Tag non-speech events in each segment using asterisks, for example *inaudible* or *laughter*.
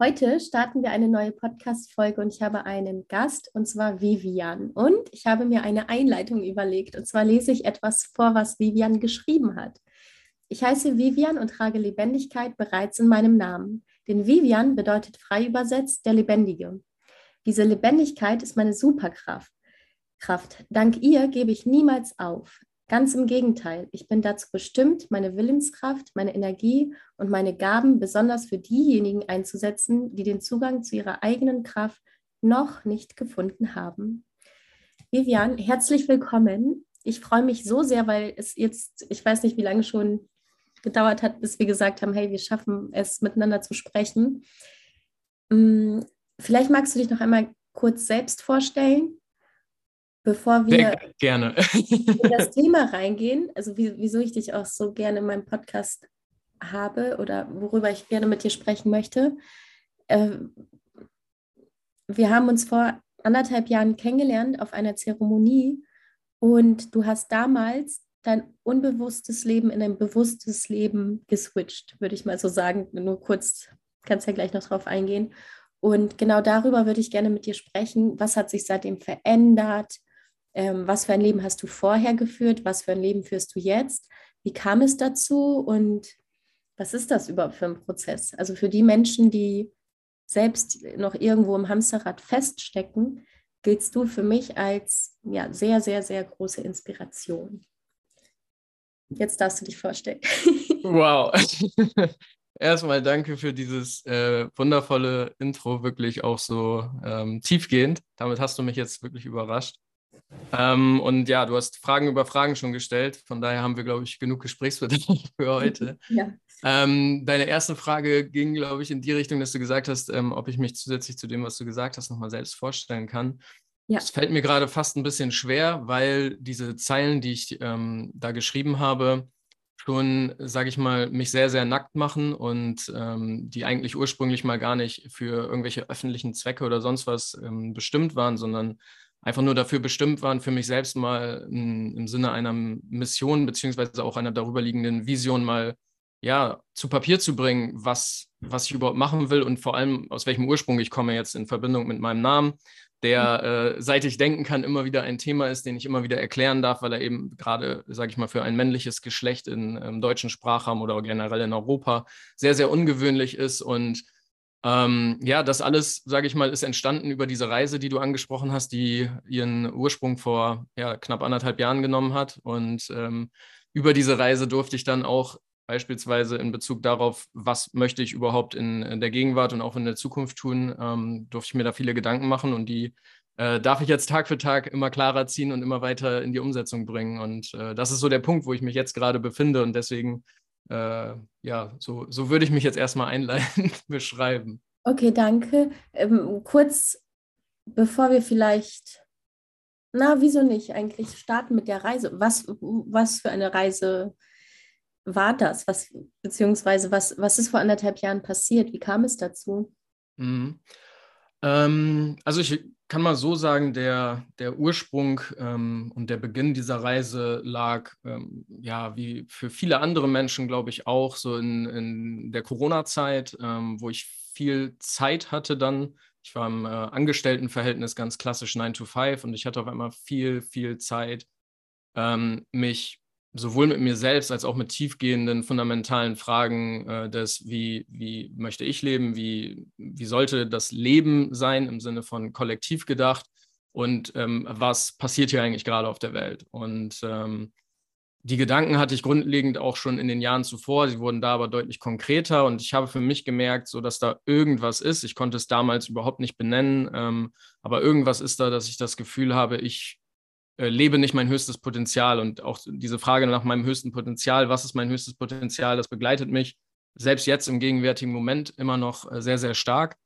Heute starten wir eine neue Podcast-Folge und ich habe einen Gast und zwar Vivian. Und ich habe mir eine Einleitung überlegt und zwar lese ich etwas vor, was Vivian geschrieben hat. Ich heiße Vivian und trage Lebendigkeit bereits in meinem Namen. Denn Vivian bedeutet frei übersetzt der Lebendige. Diese Lebendigkeit ist meine Superkraft. Kraft. Dank ihr gebe ich niemals auf. Ganz im Gegenteil, ich bin dazu bestimmt, meine Willenskraft, meine Energie und meine Gaben besonders für diejenigen einzusetzen, die den Zugang zu ihrer eigenen Kraft noch nicht gefunden haben. Vivian, herzlich willkommen. Ich freue mich so sehr, weil es jetzt, ich weiß nicht, wie lange schon gedauert hat, bis wir gesagt haben, hey, wir schaffen es, miteinander zu sprechen. Mm, vielleicht magst du dich noch einmal kurz selbst vorstellen bevor wir gerne. in das *laughs* Thema reingehen, also wieso ich dich auch so gerne in meinem Podcast habe oder worüber ich gerne mit dir sprechen möchte. Äh, wir haben uns vor anderthalb Jahren kennengelernt auf einer Zeremonie und du hast damals dein unbewusstes Leben in ein bewusstes Leben geswitcht, würde ich mal so sagen. Nur kurz, kannst ja gleich noch drauf eingehen. Und genau darüber würde ich gerne mit dir sprechen. Was hat sich seitdem verändert? Ähm, was für ein Leben hast du vorher geführt, was für ein Leben führst du jetzt, wie kam es dazu und was ist das überhaupt für ein Prozess? Also für die Menschen, die selbst noch irgendwo im Hamsterrad feststecken, giltst du für mich als ja, sehr, sehr, sehr große Inspiration. Jetzt darfst du dich vorstellen. *laughs* Wow. *laughs* Erstmal danke für dieses äh, wundervolle Intro, wirklich auch so ähm, tiefgehend. Damit hast du mich jetzt wirklich überrascht. Ähm, und ja, du hast Fragen über Fragen schon gestellt. Von daher haben wir, glaube ich, genug Gesprächsbedarf *laughs* für heute. *laughs* Ja. Ähm, deine erste Frage ging, glaube ich, in die Richtung, dass du gesagt hast, ähm, ob ich mich zusätzlich zu dem, was du gesagt hast, nochmal selbst vorstellen kann. Ja. Das fällt mir gerade fast ein bisschen schwer, weil diese Zeilen, die ich ähm, da geschrieben habe, schon, sage ich mal, mich sehr, sehr nackt machen und ähm, die eigentlich ursprünglich mal gar nicht für irgendwelche öffentlichen Zwecke oder sonst was ähm, bestimmt waren, sondern einfach nur dafür bestimmt waren, für mich selbst mal m, im Sinne einer Mission beziehungsweise auch einer darüberliegenden Vision mal ja, zu Papier zu bringen, was, was ich überhaupt machen will und vor allem aus welchem Ursprung. Ich komme jetzt in Verbindung mit meinem Namen, der, äh, seit ich denken kann, immer wieder ein Thema ist, den ich immer wieder erklären darf, weil er eben gerade, sage ich mal, für ein männliches Geschlecht in, im deutschen Sprachraum oder generell in Europa sehr, sehr ungewöhnlich ist und ähm, ja, das alles, sage ich mal, ist entstanden über diese Reise, die du angesprochen hast, die ihren Ursprung vor ja, knapp anderthalb Jahren genommen hat. Und ähm, über diese Reise durfte ich dann auch beispielsweise in Bezug darauf, was möchte ich überhaupt in, in der Gegenwart und auch in der Zukunft tun, ähm, durfte ich mir da viele Gedanken machen und die äh, darf ich jetzt Tag für Tag immer klarer ziehen und immer weiter in die Umsetzung bringen. Und äh, das ist so der Punkt, wo ich mich jetzt gerade befinde und deswegen äh, ja, so, so würde ich mich jetzt erstmal einleitend *laughs* beschreiben. Okay, danke. Ähm, kurz bevor wir vielleicht, na, wieso nicht eigentlich starten mit der Reise? Was, was für eine Reise war das? Was, beziehungsweise was, was ist vor anderthalb Jahren passiert? Wie kam es dazu? Mhm. Ähm, also ich kann mal so sagen, der, der Ursprung ähm, und der Beginn dieser Reise lag, ähm, ja, wie für viele andere Menschen, glaube ich, auch so in, in der Corona-Zeit, ähm, wo ich viel Zeit hatte dann. Ich war im äh, Angestelltenverhältnis ganz klassisch 9 to 5 und ich hatte auf einmal viel, viel Zeit, ähm, mich sowohl mit mir selbst als auch mit tiefgehenden, fundamentalen Fragen äh, des, wie, wie möchte ich leben, wie, wie sollte das Leben sein im Sinne von kollektiv gedacht und ähm, was passiert hier eigentlich gerade auf der Welt. Und ähm, die Gedanken hatte ich grundlegend auch schon in den Jahren zuvor, sie wurden da aber deutlich konkreter und ich habe für mich gemerkt, so dass da irgendwas ist. Ich konnte es damals überhaupt nicht benennen, ähm, aber irgendwas ist da, dass ich das Gefühl habe, ich lebe nicht mein höchstes Potenzial. Und auch diese Frage nach meinem höchsten Potenzial, was ist mein höchstes Potenzial, das begleitet mich selbst jetzt im gegenwärtigen Moment immer noch äh, sehr, sehr stark.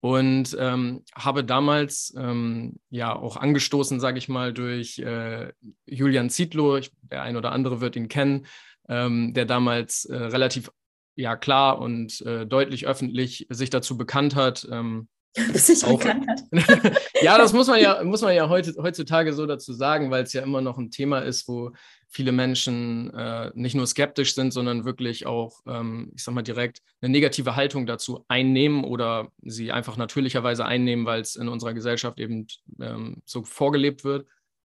Und ähm, habe damals ähm, ja auch angestoßen, sage ich mal, durch äh, Julian Zietlow, ich, der ein oder andere wird ihn kennen, ähm, der damals äh, relativ ja klar und äh, deutlich öffentlich sich dazu bekannt hat, ähm, *laughs* Bis sich bekannt hat. *laughs* ja, das muss man ja, muss man ja heutzutage so dazu sagen, weil es ja immer noch ein Thema ist, wo viele Menschen äh, nicht nur skeptisch sind, sondern wirklich auch, ähm, ich sag mal direkt, eine negative Haltung dazu einnehmen oder sie einfach natürlicherweise einnehmen, weil es in unserer Gesellschaft eben ähm, so vorgelebt wird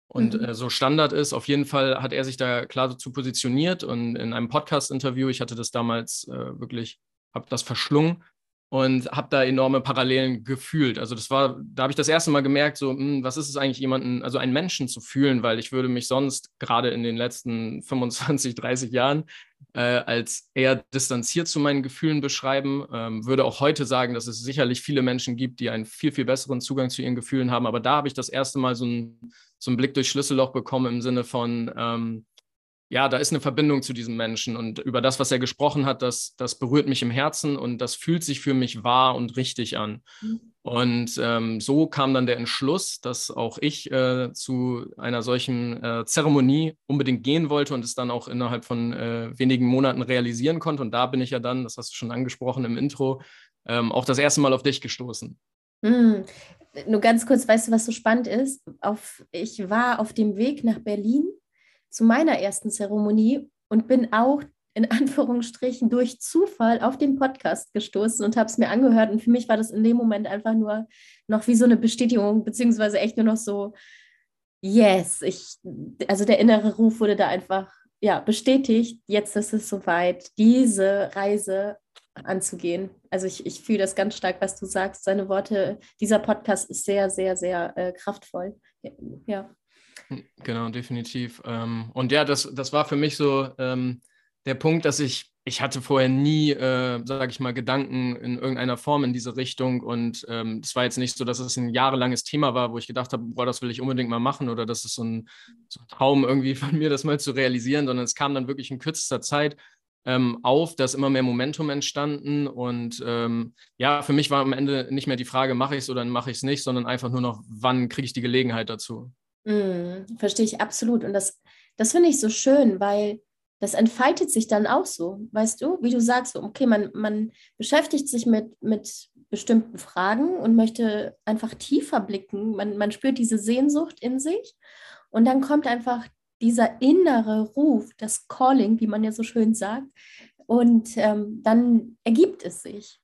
und mhm. äh, so Standard ist. Auf jeden Fall hat er sich da klar dazu positioniert und in einem Podcast-Interview, ich hatte das damals äh, wirklich, habe das verschlungen, und habe da enorme Parallelen gefühlt. Also das war, da habe ich das erste Mal gemerkt, so, mh, hm, was ist es eigentlich, jemanden, also einen Menschen zu fühlen, weil ich würde mich sonst gerade in den letzten *laughs* 25, 30 Jahren äh, als eher distanziert zu meinen Gefühlen beschreiben, ähm, würde auch heute sagen, dass es sicherlich viele Menschen gibt, die einen viel, viel besseren Zugang zu ihren Gefühlen haben. Aber da habe ich das erste Mal so, ein, so einen Blick durch Schlüsselloch bekommen im Sinne von, ähm, ja, da ist eine Verbindung zu diesem Menschen und über das, was er gesprochen hat, das, das berührt mich im Herzen und das fühlt sich für mich wahr und richtig an. Mhm. Und ähm, so kam dann der Entschluss, dass auch ich äh, zu einer solchen äh, Zeremonie unbedingt gehen wollte und es dann auch innerhalb von äh, wenigen Monaten realisieren konnte. Und da bin ich ja dann, das hast du schon angesprochen im Intro, ähm, auch das erste Mal auf dich gestoßen. Mhm. Nur ganz kurz, weißt du, was so spannend ist? Auf, ich war auf dem Weg nach Berlin zu meiner ersten Zeremonie und bin auch in *laughs* Anführungsstrichen durch Zufall auf den Podcast gestoßen und habe es mir angehört. Und für mich war das in dem Moment einfach nur noch wie so eine Bestätigung, beziehungsweise echt nur noch so, yes, ich, also der innere Ruf wurde da einfach ja, bestätigt. Jetzt ist es soweit, diese Reise anzugehen. Also ich, ich fühle das ganz stark, was du sagst. Seine Worte, dieser Podcast ist sehr, sehr, sehr äh, kraftvoll. Ja. *laughs* Genau, definitiv. Ähm, und ja, das, das war für mich so ähm, der Punkt, dass ich, ich hatte vorher nie, äh, sage ich mal, Gedanken in irgendeiner Form in diese Richtung. Und es ähm, war jetzt nicht so, dass es ein jahrelanges Thema war, wo ich gedacht habe, boah, das will ich unbedingt mal machen oder das ist so ein, so ein Traum irgendwie von mir, das mal zu realisieren, sondern es kam dann wirklich in kürzester Zeit ähm, auf, dass immer mehr Momentum entstanden. Und ähm, ja, für mich war am Ende nicht mehr die Frage, mache ich es oder mache ich es nicht, sondern einfach nur noch, wann kriege ich die Gelegenheit dazu. Mm, verstehe ich absolut. Und das, das finde ich so schön, weil das entfaltet sich dann auch so, weißt du, wie du sagst, okay, man, man beschäftigt sich mit, mit bestimmten Fragen und möchte einfach tiefer blicken. Man, man spürt diese Sehnsucht in sich und dann kommt einfach dieser innere Ruf, das Calling, wie man ja so schön sagt, und ähm, dann ergibt es sich.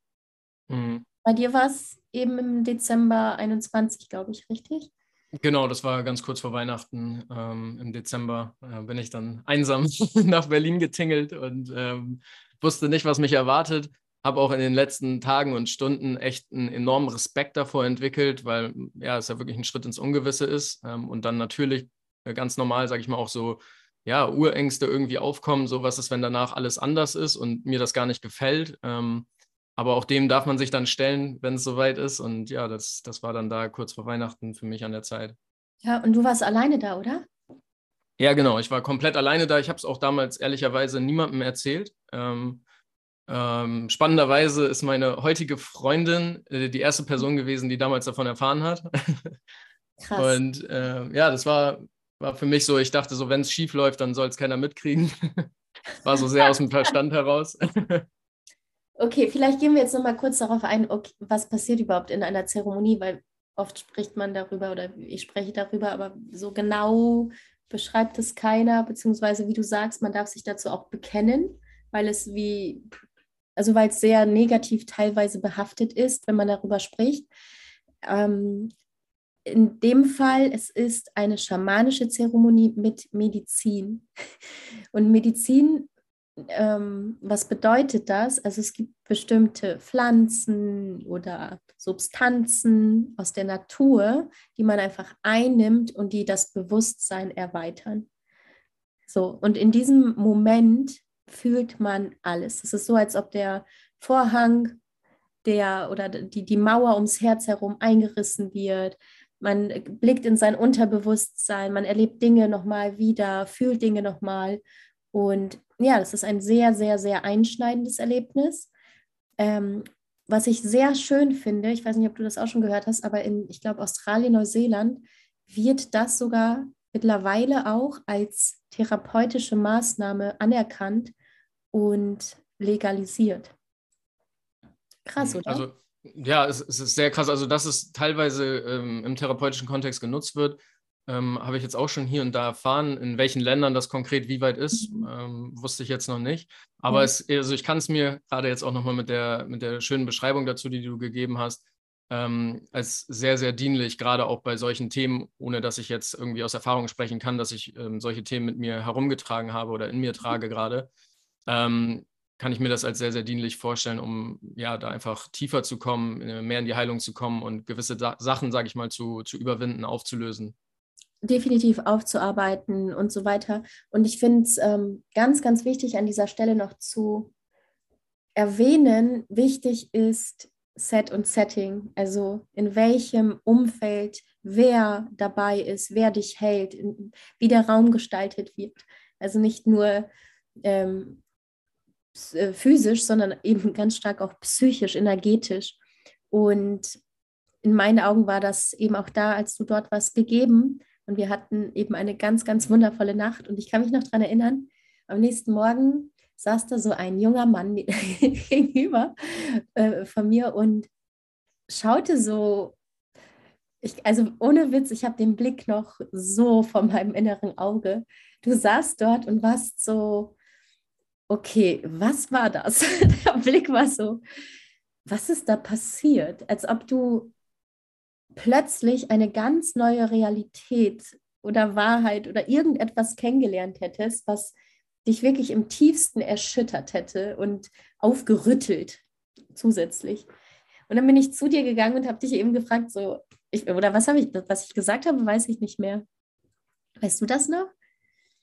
Mhm. Bei dir war es eben im Dezember 21, glaube ich, richtig? Genau, das war ganz kurz vor Weihnachten. Ähm, Im Dezember äh, bin ich dann einsam *laughs* nach Berlin getingelt und ähm, wusste nicht, was mich erwartet. Habe auch in den letzten Tagen und Stunden echt einen enormen Respekt davor entwickelt, weil ja, es ja wirklich ein Schritt ins Ungewisse ist. Ähm, und dann natürlich äh, ganz normal, sage ich mal, auch so ja, Urängste irgendwie aufkommen, so was ist, wenn danach alles anders ist und mir das gar nicht gefällt. Aber auch dem darf man sich dann stellen, wenn es soweit ist. Und ja, das, das war dann da kurz vor Weihnachten für mich an der Zeit. Ja, und du warst alleine da, oder? Ja, genau. Ich war komplett alleine da. Ich habe es auch damals ehrlicherweise niemandem erzählt. Ähm, ähm, spannenderweise ist meine heutige Freundin äh, die erste Person gewesen, die damals davon erfahren hat. *laughs* Krass. Und äh, ja, das war, war für mich so, ich dachte so, wenn es schief läuft, dann soll es keiner mitkriegen. *laughs* war so sehr aus dem Verstand heraus. *laughs* Okay, vielleicht gehen wir jetzt nochmal kurz darauf ein, okay, was passiert überhaupt in einer Zeremonie, weil oft spricht man darüber oder ich spreche darüber, aber so genau beschreibt es keiner, beziehungsweise wie du sagst, man darf sich dazu auch bekennen, weil es wie, also weil es sehr negativ teilweise behaftet ist, wenn man darüber spricht. Ähm, in dem Fall, es ist eine schamanische Zeremonie mit Medizin. *laughs* Und Medizin ähm, was bedeutet das? Also es gibt bestimmte Pflanzen oder Substanzen aus der Natur, die man einfach einnimmt und die das Bewusstsein erweitern. So, und in diesem Moment fühlt man alles. Es ist so, als ob der Vorhang der oder die, die Mauer ums Herz herum eingerissen wird. Man blickt in sein Unterbewusstsein, man erlebt Dinge nochmal wieder, fühlt Dinge nochmal. Und ja, das ist ein sehr, sehr, sehr einschneidendes Erlebnis. Ähm, was ich sehr schön finde, ich weiß nicht, ob du das auch schon gehört hast, aber in, ich glaube, Australien, Neuseeland wird das sogar mittlerweile auch als therapeutische Maßnahme anerkannt und legalisiert. Krass, oder? Also ja, es, es, ist sehr krass. Also, dass es teilweise ähm, im therapeutischen Kontext genutzt wird, ähm, habe ich jetzt auch schon hier und da erfahren. In welchen Ländern das konkret wie weit ist, mhm. ähm, wusste ich jetzt noch nicht. Aber mhm. es, also ich kann es mir gerade jetzt auch nochmal mit der, mit der schönen Beschreibung dazu, die du gegeben hast, ähm, als sehr, sehr dienlich, gerade auch bei solchen Themen, ohne dass ich jetzt irgendwie aus Erfahrung sprechen kann, dass ich ähm, solche Themen mit mir herumgetragen habe oder in mir trage gerade. Ähm, kann ich mir das als sehr, sehr dienlich vorstellen, um ja da einfach tiefer zu kommen, äh, mehr in die Heilung zu kommen und gewisse Sachen, sage ich mal, zu, zu überwinden, aufzulösen definitiv aufzuarbeiten und so weiter. Und ich finde es ähm, ganz, ganz wichtig an dieser Stelle noch zu erwähnen, wichtig ist Set und Setting, also in welchem Umfeld wer dabei ist, wer dich hält, wie der Raum gestaltet wird. Also nicht nur ähm, äh, physisch, sondern eben ganz stark auch psychisch, energetisch. Und in meinen Augen war das eben auch da, als du dort warst, gegeben, und wir hatten eben eine ganz, ganz wundervolle Nacht. Und ich kann mich noch daran erinnern, am nächsten Morgen saß da so ein junger Mann *laughs* gegenüber äh, von mir und schaute so, ich, also ohne Witz, ich habe den Blick noch so vor meinem inneren Auge. Du saßt dort und warst so, okay, was war das? *laughs* Der Blick war so, was ist da passiert? Als ob du plötzlich eine ganz neue Realität oder Wahrheit oder irgendetwas kennengelernt hättest, was dich wirklich im tiefsten erschüttert hätte und aufgerüttelt zusätzlich. Und dann bin ich zu dir gegangen und habe dich eben gefragt, so, ich, oder was habe ich, was ich gesagt habe, weiß ich nicht mehr. Weißt du das noch?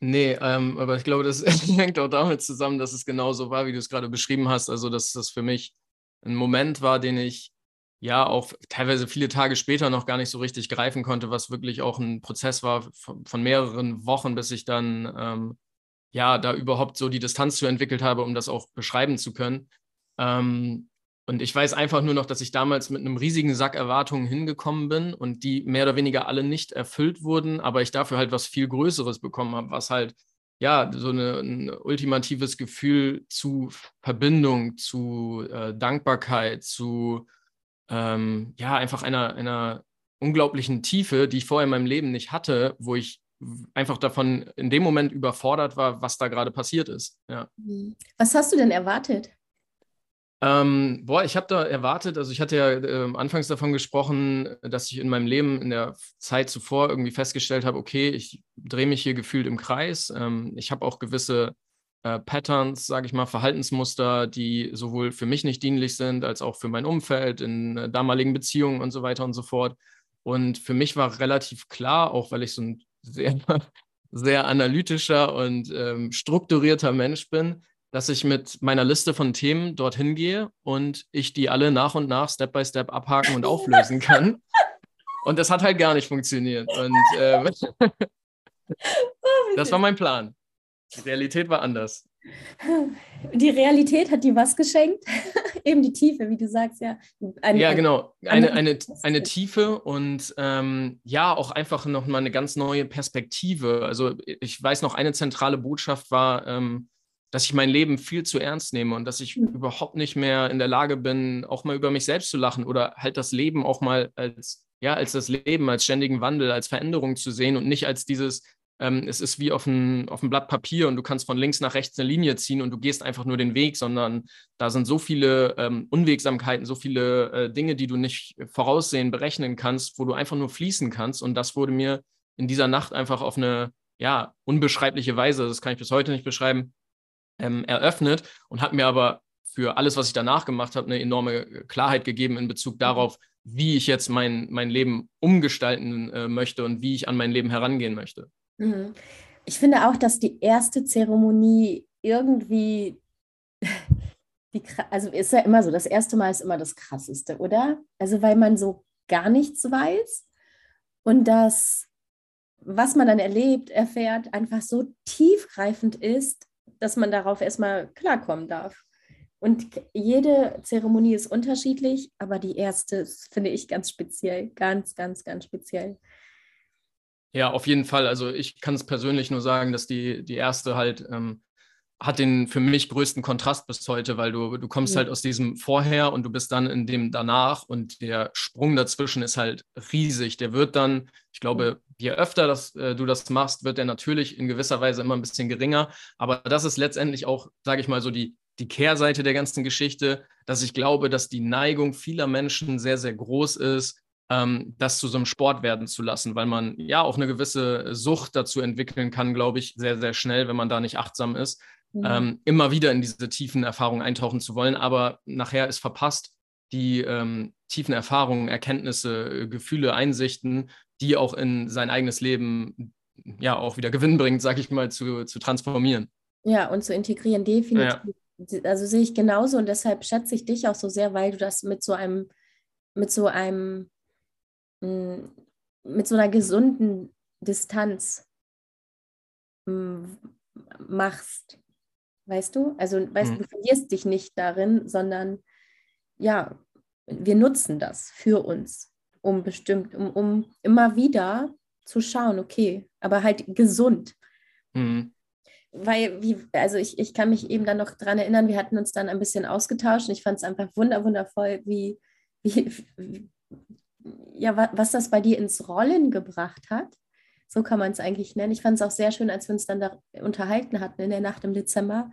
Nee, ähm, aber ich glaube, das *laughs* hängt auch damit zusammen, dass es genauso war, wie du es gerade beschrieben hast. Also, dass das für mich ein Moment war, den ich ja auch teilweise viele Tage später noch gar nicht so richtig greifen konnte, was wirklich auch ein Prozess war von, von mehreren Wochen, bis ich dann ähm, ja da überhaupt so die Distanz zu entwickelt habe, um das auch beschreiben zu können. Ähm, und ich weiß einfach nur noch, dass ich damals mit einem riesigen Sack Erwartungen hingekommen bin und die mehr oder weniger alle nicht erfüllt wurden, aber ich dafür halt was viel Größeres bekommen habe, was halt ja so eine, ein ultimatives Gefühl zu Verbindung, zu äh, Dankbarkeit, zu ähm, ja, einfach einer, einer unglaublichen Tiefe, die ich vorher in meinem Leben nicht hatte, wo ich einfach davon in dem Moment überfordert war, was da gerade passiert ist. Ja. Was hast du denn erwartet? Ähm, boah, ich habe da erwartet, also ich hatte ja äh, anfangs davon gesprochen, dass ich in meinem Leben in der Zeit zuvor irgendwie festgestellt habe, okay, ich drehe mich hier gefühlt im Kreis. Ähm, ich habe auch gewisse äh, Patterns, sage ich mal, Verhaltensmuster, die sowohl für mich nicht dienlich sind, als auch für mein Umfeld, in äh, damaligen Beziehungen und so weiter und so fort. Und für mich war relativ klar, auch weil ich so ein sehr, *laughs* sehr analytischer und ähm, strukturierter Mensch bin, dass ich mit meiner Liste von Themen dorthin gehe und ich die alle nach und nach Step by Step abhaken und auflösen kann. Und das hat halt gar nicht funktioniert. Und äh, *laughs* das war mein Plan. Die Realität war anders. Die Realität hat dir was geschenkt? *laughs* Eben die Tiefe, wie du sagst, ja. Eine, ja, genau. Eine, eine, eine Tiefe und ähm, ja, auch einfach nochmal eine ganz neue Perspektive. Also ich weiß noch, eine zentrale Botschaft war, ähm, dass ich mein Leben viel zu ernst nehme und dass ich mhm. überhaupt nicht mehr in der Lage bin, auch mal über mich selbst zu lachen oder halt das Leben auch mal als, ja, als das Leben, als ständigen Wandel, als Veränderung zu sehen und nicht als dieses, ähm, es ist wie auf ein, auf ein Blatt Papier und du kannst von links nach rechts eine Linie ziehen und du gehst einfach nur den Weg, sondern da sind so viele ähm, Unwegsamkeiten, so viele äh, Dinge, die du nicht voraussehen, berechnen kannst, wo du einfach nur fließen kannst. Und das wurde mir in dieser Nacht einfach auf eine ja, unbeschreibliche Weise, das kann ich bis heute nicht beschreiben, ähm, eröffnet und hat mir aber für alles, was ich danach gemacht habe, eine enorme Klarheit gegeben in Bezug mhm. darauf, wie ich jetzt mein, mein Leben umgestalten äh, möchte und wie ich an mein Leben herangehen möchte. Mhm. Ich finde auch, dass die erste Zeremonie irgendwie, *laughs* die, also ist ja immer so, das erste Mal ist immer das Krasseste, oder? Also weil man so gar nichts weiß und das, was man dann erlebt, erfährt, einfach so tiefgreifend ist, dass man darauf erstmal klarkommen darf. Und jede Zeremonie ist unterschiedlich, aber die erste finde ich ganz speziell, ganz, ganz, ganz speziell. Ja, auf jeden Fall. Also ich kann es persönlich nur sagen, dass die, die erste halt ähm, hat den für mich größten Kontrast bis heute, weil du, du kommst ja. halt aus diesem Vorher und du bist dann in dem Danach und der Sprung dazwischen ist halt riesig. Der wird dann, ich glaube, je öfter das, äh, du das machst, wird der natürlich in gewisser Weise immer ein bisschen geringer. Aber das ist letztendlich auch, sage ich mal, so die, die Kehrseite der ganzen Geschichte, dass ich glaube, dass die Neigung vieler Menschen sehr, sehr groß ist, ähm, das zu so einem Sport werden zu lassen, weil man ja auch eine gewisse Sucht dazu entwickeln kann, glaube ich, sehr, sehr schnell, wenn man da nicht achtsam ist, mhm. ähm, immer wieder in diese tiefen Erfahrungen eintauchen zu wollen. Aber nachher ist verpasst, die ähm, tiefen Erfahrungen, Erkenntnisse, Gefühle, Einsichten, die auch in sein eigenes Leben ja auch wieder gewinnbringend, sag ich mal, zu, zu transformieren. Ja, und zu integrieren, definitiv. Ja. Also sehe ich genauso und deshalb schätze ich dich auch so sehr, weil du das mit so einem, mit so einem Mm, mit so einer gesunden Distanz mm, machst. Weißt du? Also, weißt, mhm. du verlierst dich nicht darin, sondern ja, wir nutzen das für uns, um bestimmt, um, um immer wieder zu schauen, okay, aber halt gesund. Mhm. Weil, wie, also ich, ich kann mich eben dann noch daran erinnern, wir hatten uns dann ein bisschen ausgetauscht und ich fand es einfach wundervoll, wie, wie, ja, was das bei dir ins Rollen gebracht hat. So kann man es eigentlich nennen. Ich fand es auch sehr schön, als wir uns dann da unterhalten hatten in der Nacht im Dezember.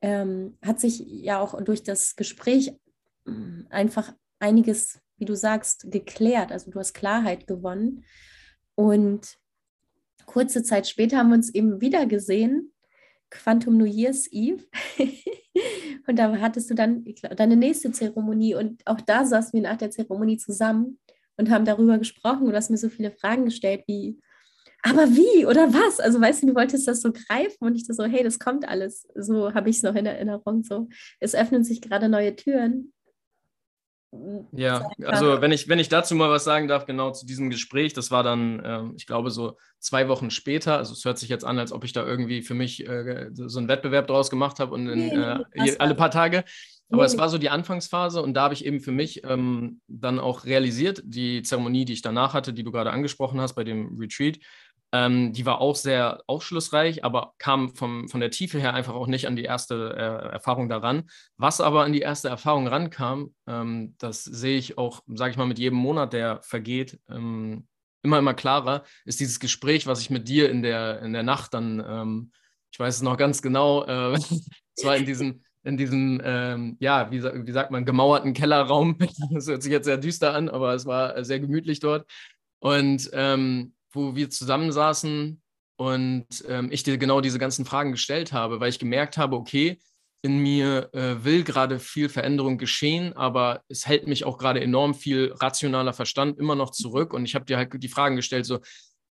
Ähm, hat sich ja auch durch das Gespräch mm, einfach einiges, wie du sagst, geklärt. Also du hast Klarheit gewonnen. Und kurze Zeit später haben wir uns eben wieder gesehen, Quantum New Year's Eve. *laughs* und da hattest du dann deine nächste Zeremonie und auch da saßen wir nach der Zeremonie zusammen und haben darüber gesprochen und hast mir so viele Fragen gestellt wie, aber wie oder was? Also weißt du, du wolltest das so greifen und ich so, hey, das kommt alles. So habe ich es noch in Erinnerung. So, es öffnen sich gerade neue Türen. Ja, also wenn ich, wenn ich dazu mal was sagen darf, genau zu diesem Gespräch, das war dann, äh, ich glaube, so zwei Wochen später. Also es hört sich jetzt an, als ob ich da irgendwie für mich äh, so einen Wettbewerb draus gemacht habe und in, äh, alle paar Tage. Aber es war so die Anfangsphase und da habe ich eben für mich ähm, dann auch realisiert, die Zeremonie, die ich danach hatte, die du gerade angesprochen hast bei dem Retreat, ähm, die war auch sehr aufschlussreich, aber kam vom, von der Tiefe her einfach auch nicht an die erste äh, Erfahrung daran. Was aber an die erste Erfahrung rankam, ähm, das sehe ich auch, sage ich mal, mit jedem Monat, der vergeht, ähm, immer, immer klarer, ist dieses Gespräch, was ich mit dir in der, in der Nacht dann, ähm, ich weiß es noch ganz genau, äh, *laughs* es war in diesem in diesem, ähm, ja, wie, wie, sagt man, gemauerten Kellerraum. *laughs* Das hört sich jetzt sehr düster an, aber es war sehr gemütlich dort. Und ähm, wo wir zusammensaßen und ähm, ich dir genau diese ganzen Fragen gestellt habe, weil ich gemerkt habe, okay, in mir äh, will gerade viel Veränderung geschehen, aber es hält mich auch gerade enorm viel rationaler Verstand immer noch zurück. Und ich habe dir halt die Fragen gestellt, so,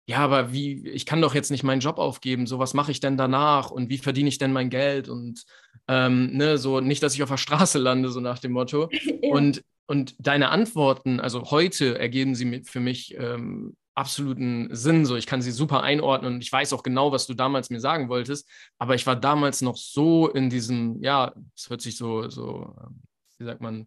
ja, aber wie, ich kann doch jetzt nicht meinen Job aufgeben, so was mache ich denn danach und wie verdiene ich denn mein Geld und ähm, ne, so nicht, dass ich auf der Straße lande, so nach dem Motto. *laughs* Ja. Und, und deine Antworten, also heute ergeben sie für mich ähm, absoluten Sinn, so ich kann sie super einordnen und ich weiß auch genau, was du damals mir sagen wolltest, aber ich war damals noch so in diesem, ja, es hört sich so, so, ähm, wie sagt man,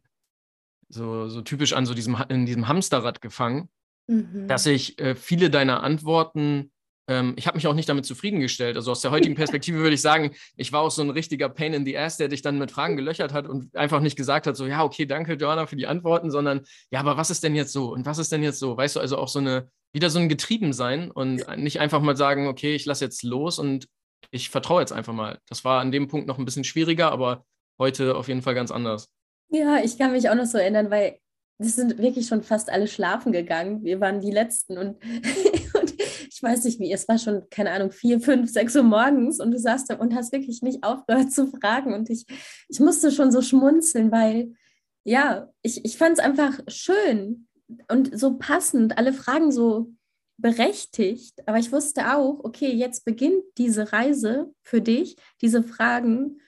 so, so typisch an, so diesem, in diesem Hamsterrad gefangen mhm. dass ich äh, viele deiner Antworten, ähm, ich habe mich auch nicht damit zufriedengestellt. Also aus der heutigen *laughs* Perspektive würde ich sagen, ich war auch so ein richtiger Pain in the Ass, der dich dann mit Fragen gelöchert hat und einfach nicht gesagt hat, so, ja, okay, danke, Joanna, für die Antworten, sondern, ja, aber was ist denn jetzt so und was ist denn jetzt so? Weißt du, also auch so eine, wieder so ein Getriebensein und nicht einfach mal sagen, okay, ich lasse jetzt los und ich vertraue jetzt einfach mal. Das war an dem Punkt noch ein bisschen schwieriger, aber heute auf jeden Fall ganz anders. Ja, ich kann mich auch noch so erinnern, weil es sind wirklich schon fast alle schlafen gegangen. Wir waren die Letzten und, *laughs* und, ich weiß nicht wie, es war schon, keine Ahnung, vier, fünf, sechs Uhr morgens und du saßt da und hast wirklich nicht aufgehört zu fragen und ich, ich musste schon so schmunzeln, weil ja, ich, ich fand es einfach schön und so passend, alle Fragen so berechtigt, aber ich wusste auch, okay, jetzt beginnt diese Reise für dich, diese Fragen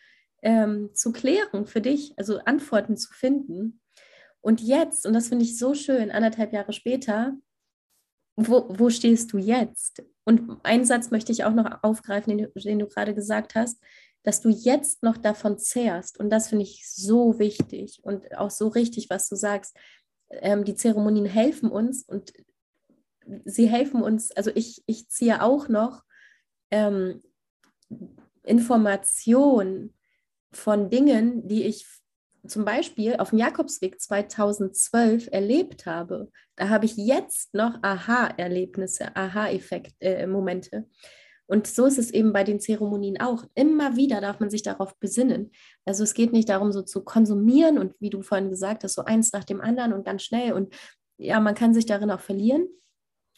ähm, zu klären für dich, also Antworten zu finden. Und jetzt, und das finde ich so schön, anderthalb Jahre später, wo, wo stehst du jetzt? Und einen Satz möchte ich auch noch aufgreifen, den, den du gerade gesagt hast, dass du jetzt noch davon zehrst. Und das finde ich so wichtig und auch so richtig, was du sagst. Ähm, die Zeremonien helfen uns und sie helfen uns, also ich, ich ziehe auch noch ähm, Information von Dingen, die ich zum Beispiel auf dem Jakobsweg 2012 erlebt habe. Da habe ich jetzt noch Aha-Erlebnisse, Aha-Effekt-Momente. Äh, und so ist es eben bei den Zeremonien auch. Immer wieder darf man sich darauf besinnen. Also es geht nicht darum, so zu konsumieren und wie du vorhin gesagt hast, so eins nach dem anderen und ganz schnell. Und ja, man kann sich darin auch verlieren.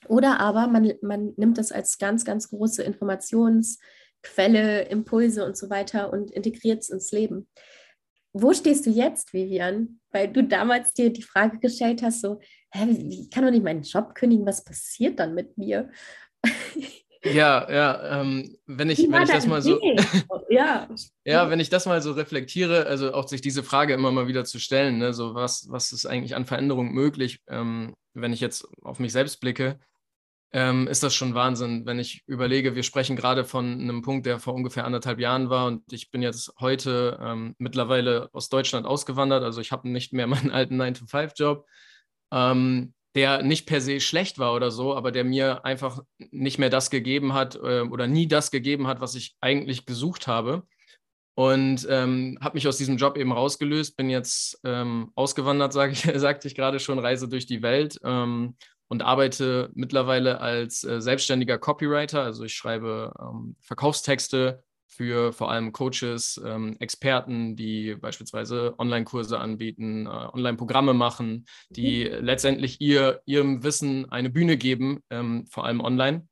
Oder aber man, man nimmt das als ganz, ganz große Informationsquelle, Impulse und so weiter und integriert es ins Leben. Wo stehst du jetzt, Vivian? Weil du damals dir die Frage gestellt hast, so, hä, ich kann doch nicht meinen Job kündigen, was passiert dann mit mir? *laughs* Ja, ja, ähm, wenn ich, wenn ich das mal so, *laughs* ja. ja, wenn ich das mal so reflektiere, also auch sich diese Frage immer mal wieder zu stellen, ne, so was, was ist eigentlich an Veränderung möglich, ähm, wenn ich jetzt auf mich selbst blicke, ähm, ist das schon Wahnsinn, wenn ich überlege, wir sprechen gerade von einem Punkt, der vor ungefähr anderthalb Jahren war und ich bin jetzt heute ähm, mittlerweile aus Deutschland ausgewandert, also ich habe nicht mehr meinen alten 9-to-5-Job. Ähm, der nicht per se schlecht war oder so, aber der mir einfach nicht mehr das gegeben hat äh, oder nie das gegeben hat, was ich eigentlich gesucht habe. Und ähm, habe mich aus diesem Job eben rausgelöst, bin jetzt ähm, ausgewandert, *laughs* sage ich, sagte ich gerade schon, reise durch die Welt ähm, und arbeite mittlerweile als äh, selbstständiger Copywriter. Also ich schreibe ähm, Verkaufstexte für vor allem Coaches, ähm, Experten, die beispielsweise Online-Kurse anbieten, äh, Online-Programme machen, die mhm. letztendlich ihr, ihrem Wissen eine Bühne geben, ähm, vor allem online.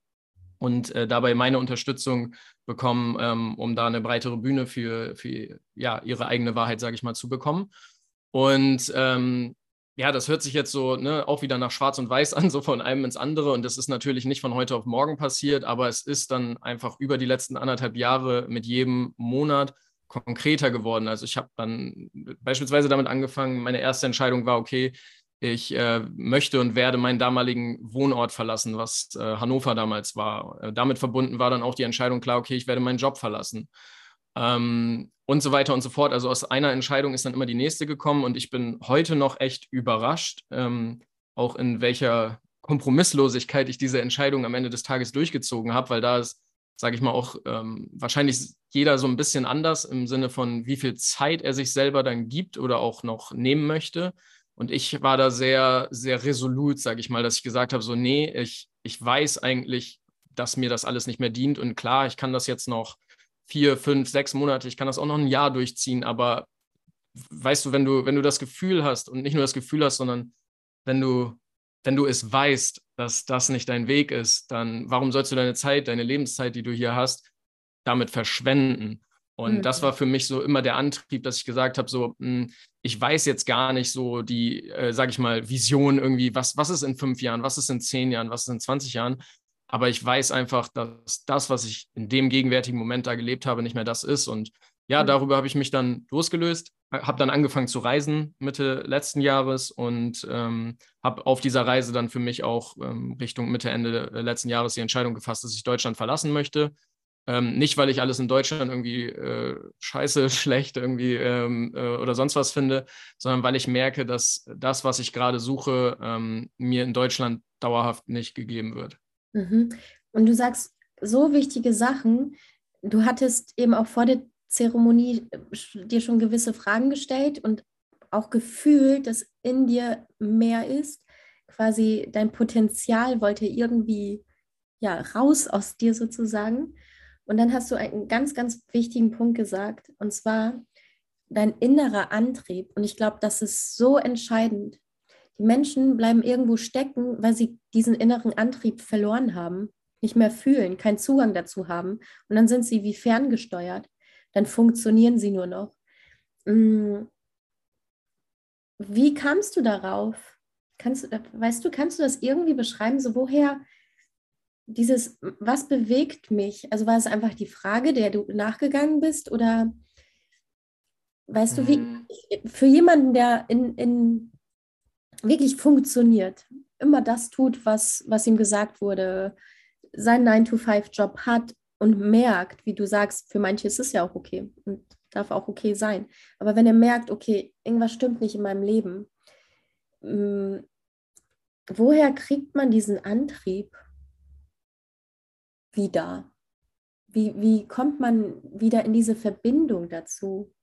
Und äh, dabei meine Unterstützung bekommen, ähm, um da eine breitere Bühne für, für ja, ihre eigene Wahrheit, sage ich mal, zu bekommen. Und ähm, ja, das hört sich jetzt so ne, auch wieder nach Schwarz und Weiß *laughs* an, so von einem ins andere. Und das ist natürlich nicht von heute auf morgen passiert, aber es ist dann einfach über die letzten anderthalb Jahre mit jedem Monat konkreter geworden. Also ich habe dann beispielsweise damit angefangen, meine erste Entscheidung war, okay, ich äh, möchte und werde meinen damaligen Wohnort verlassen, was äh, Hannover damals war. Äh, damit verbunden war dann auch die Entscheidung klar, okay, ich werde meinen Job verlassen ähm, und so weiter und so fort. Also aus einer Entscheidung ist dann immer die nächste gekommen und ich bin heute noch echt überrascht, ähm, auch in welcher Kompromisslosigkeit ich diese Entscheidung am Ende des Tages durchgezogen habe, weil da ist, sage ich mal, auch ähm, wahrscheinlich jeder so ein bisschen anders im Sinne von, wie viel Zeit er sich selber dann gibt oder auch noch nehmen möchte. Und ich war da sehr, sehr resolut, sage ich mal, dass ich gesagt habe, so, nee, ich, ich weiß eigentlich, dass mir das alles nicht mehr dient. Und klar, ich kann das jetzt noch vier, fünf, sechs Monate, ich kann das auch noch ein Jahr durchziehen, aber weißt du, wenn du, wenn du das Gefühl hast und nicht nur das Gefühl hast, sondern wenn du, wenn du es weißt, dass das nicht dein Weg ist, dann warum sollst du deine Zeit, deine Lebenszeit, die du hier hast, damit verschwenden? Und mhm. das war für mich so immer der Antrieb, dass ich gesagt habe, so, hm, ich weiß jetzt gar nicht so die, äh, sage ich mal, Vision irgendwie, was, was ist in fünf Jahren, was ist in zehn Jahren, was ist in 20 Jahren, aber ich weiß einfach, dass das, was ich in dem gegenwärtigen Moment da gelebt habe, nicht mehr das ist. Und ja, mhm. darüber habe ich mich dann losgelöst, habe dann angefangen zu reisen Mitte letzten Jahres und ähm, habe auf dieser Reise dann für mich auch ähm, Richtung Mitte, Ende letzten Jahres die Entscheidung gefasst, dass ich Deutschland verlassen möchte. Ähm, nicht, weil ich alles in Deutschland irgendwie äh, scheiße, *laughs* schlecht irgendwie ähm, äh, oder sonst was finde, sondern weil ich merke, dass das, was ich gerade suche, ähm, mir in Deutschland dauerhaft nicht gegeben wird. Mhm. Und du sagst so wichtige Sachen. Du hattest eben auch vor der Zeremonie äh, dir schon gewisse Fragen gestellt und auch gefühlt, dass in dir mehr ist. Quasi dein Potenzial wollte irgendwie ja raus aus dir sozusagen. Und dann hast du einen ganz, ganz wichtigen Punkt gesagt, und zwar dein innerer Antrieb. Und ich glaube, das ist so entscheidend. Die Menschen bleiben irgendwo stecken, weil sie diesen inneren Antrieb verloren haben, nicht mehr fühlen, keinen Zugang dazu haben. Und dann sind sie wie ferngesteuert. Dann funktionieren sie nur noch. Mm. Wie kamst du darauf? Kannst, weißt du, kannst du das irgendwie beschreiben? So, woher dieses, was bewegt mich? Also war es einfach die Frage, der du nachgegangen bist? Oder weißt du, wie mm. für jemanden, der in, in wirklich funktioniert, immer das tut, was, was ihm gesagt wurde, seinen 9-to-5-Job hat und merkt, wie du sagst, für manche ist es ja auch okay und darf auch okay sein. Aber wenn er merkt, okay, irgendwas stimmt nicht in meinem Leben, mm, woher kriegt man diesen Antrieb wieder? wie, wie kommt man wieder in diese Verbindung dazu?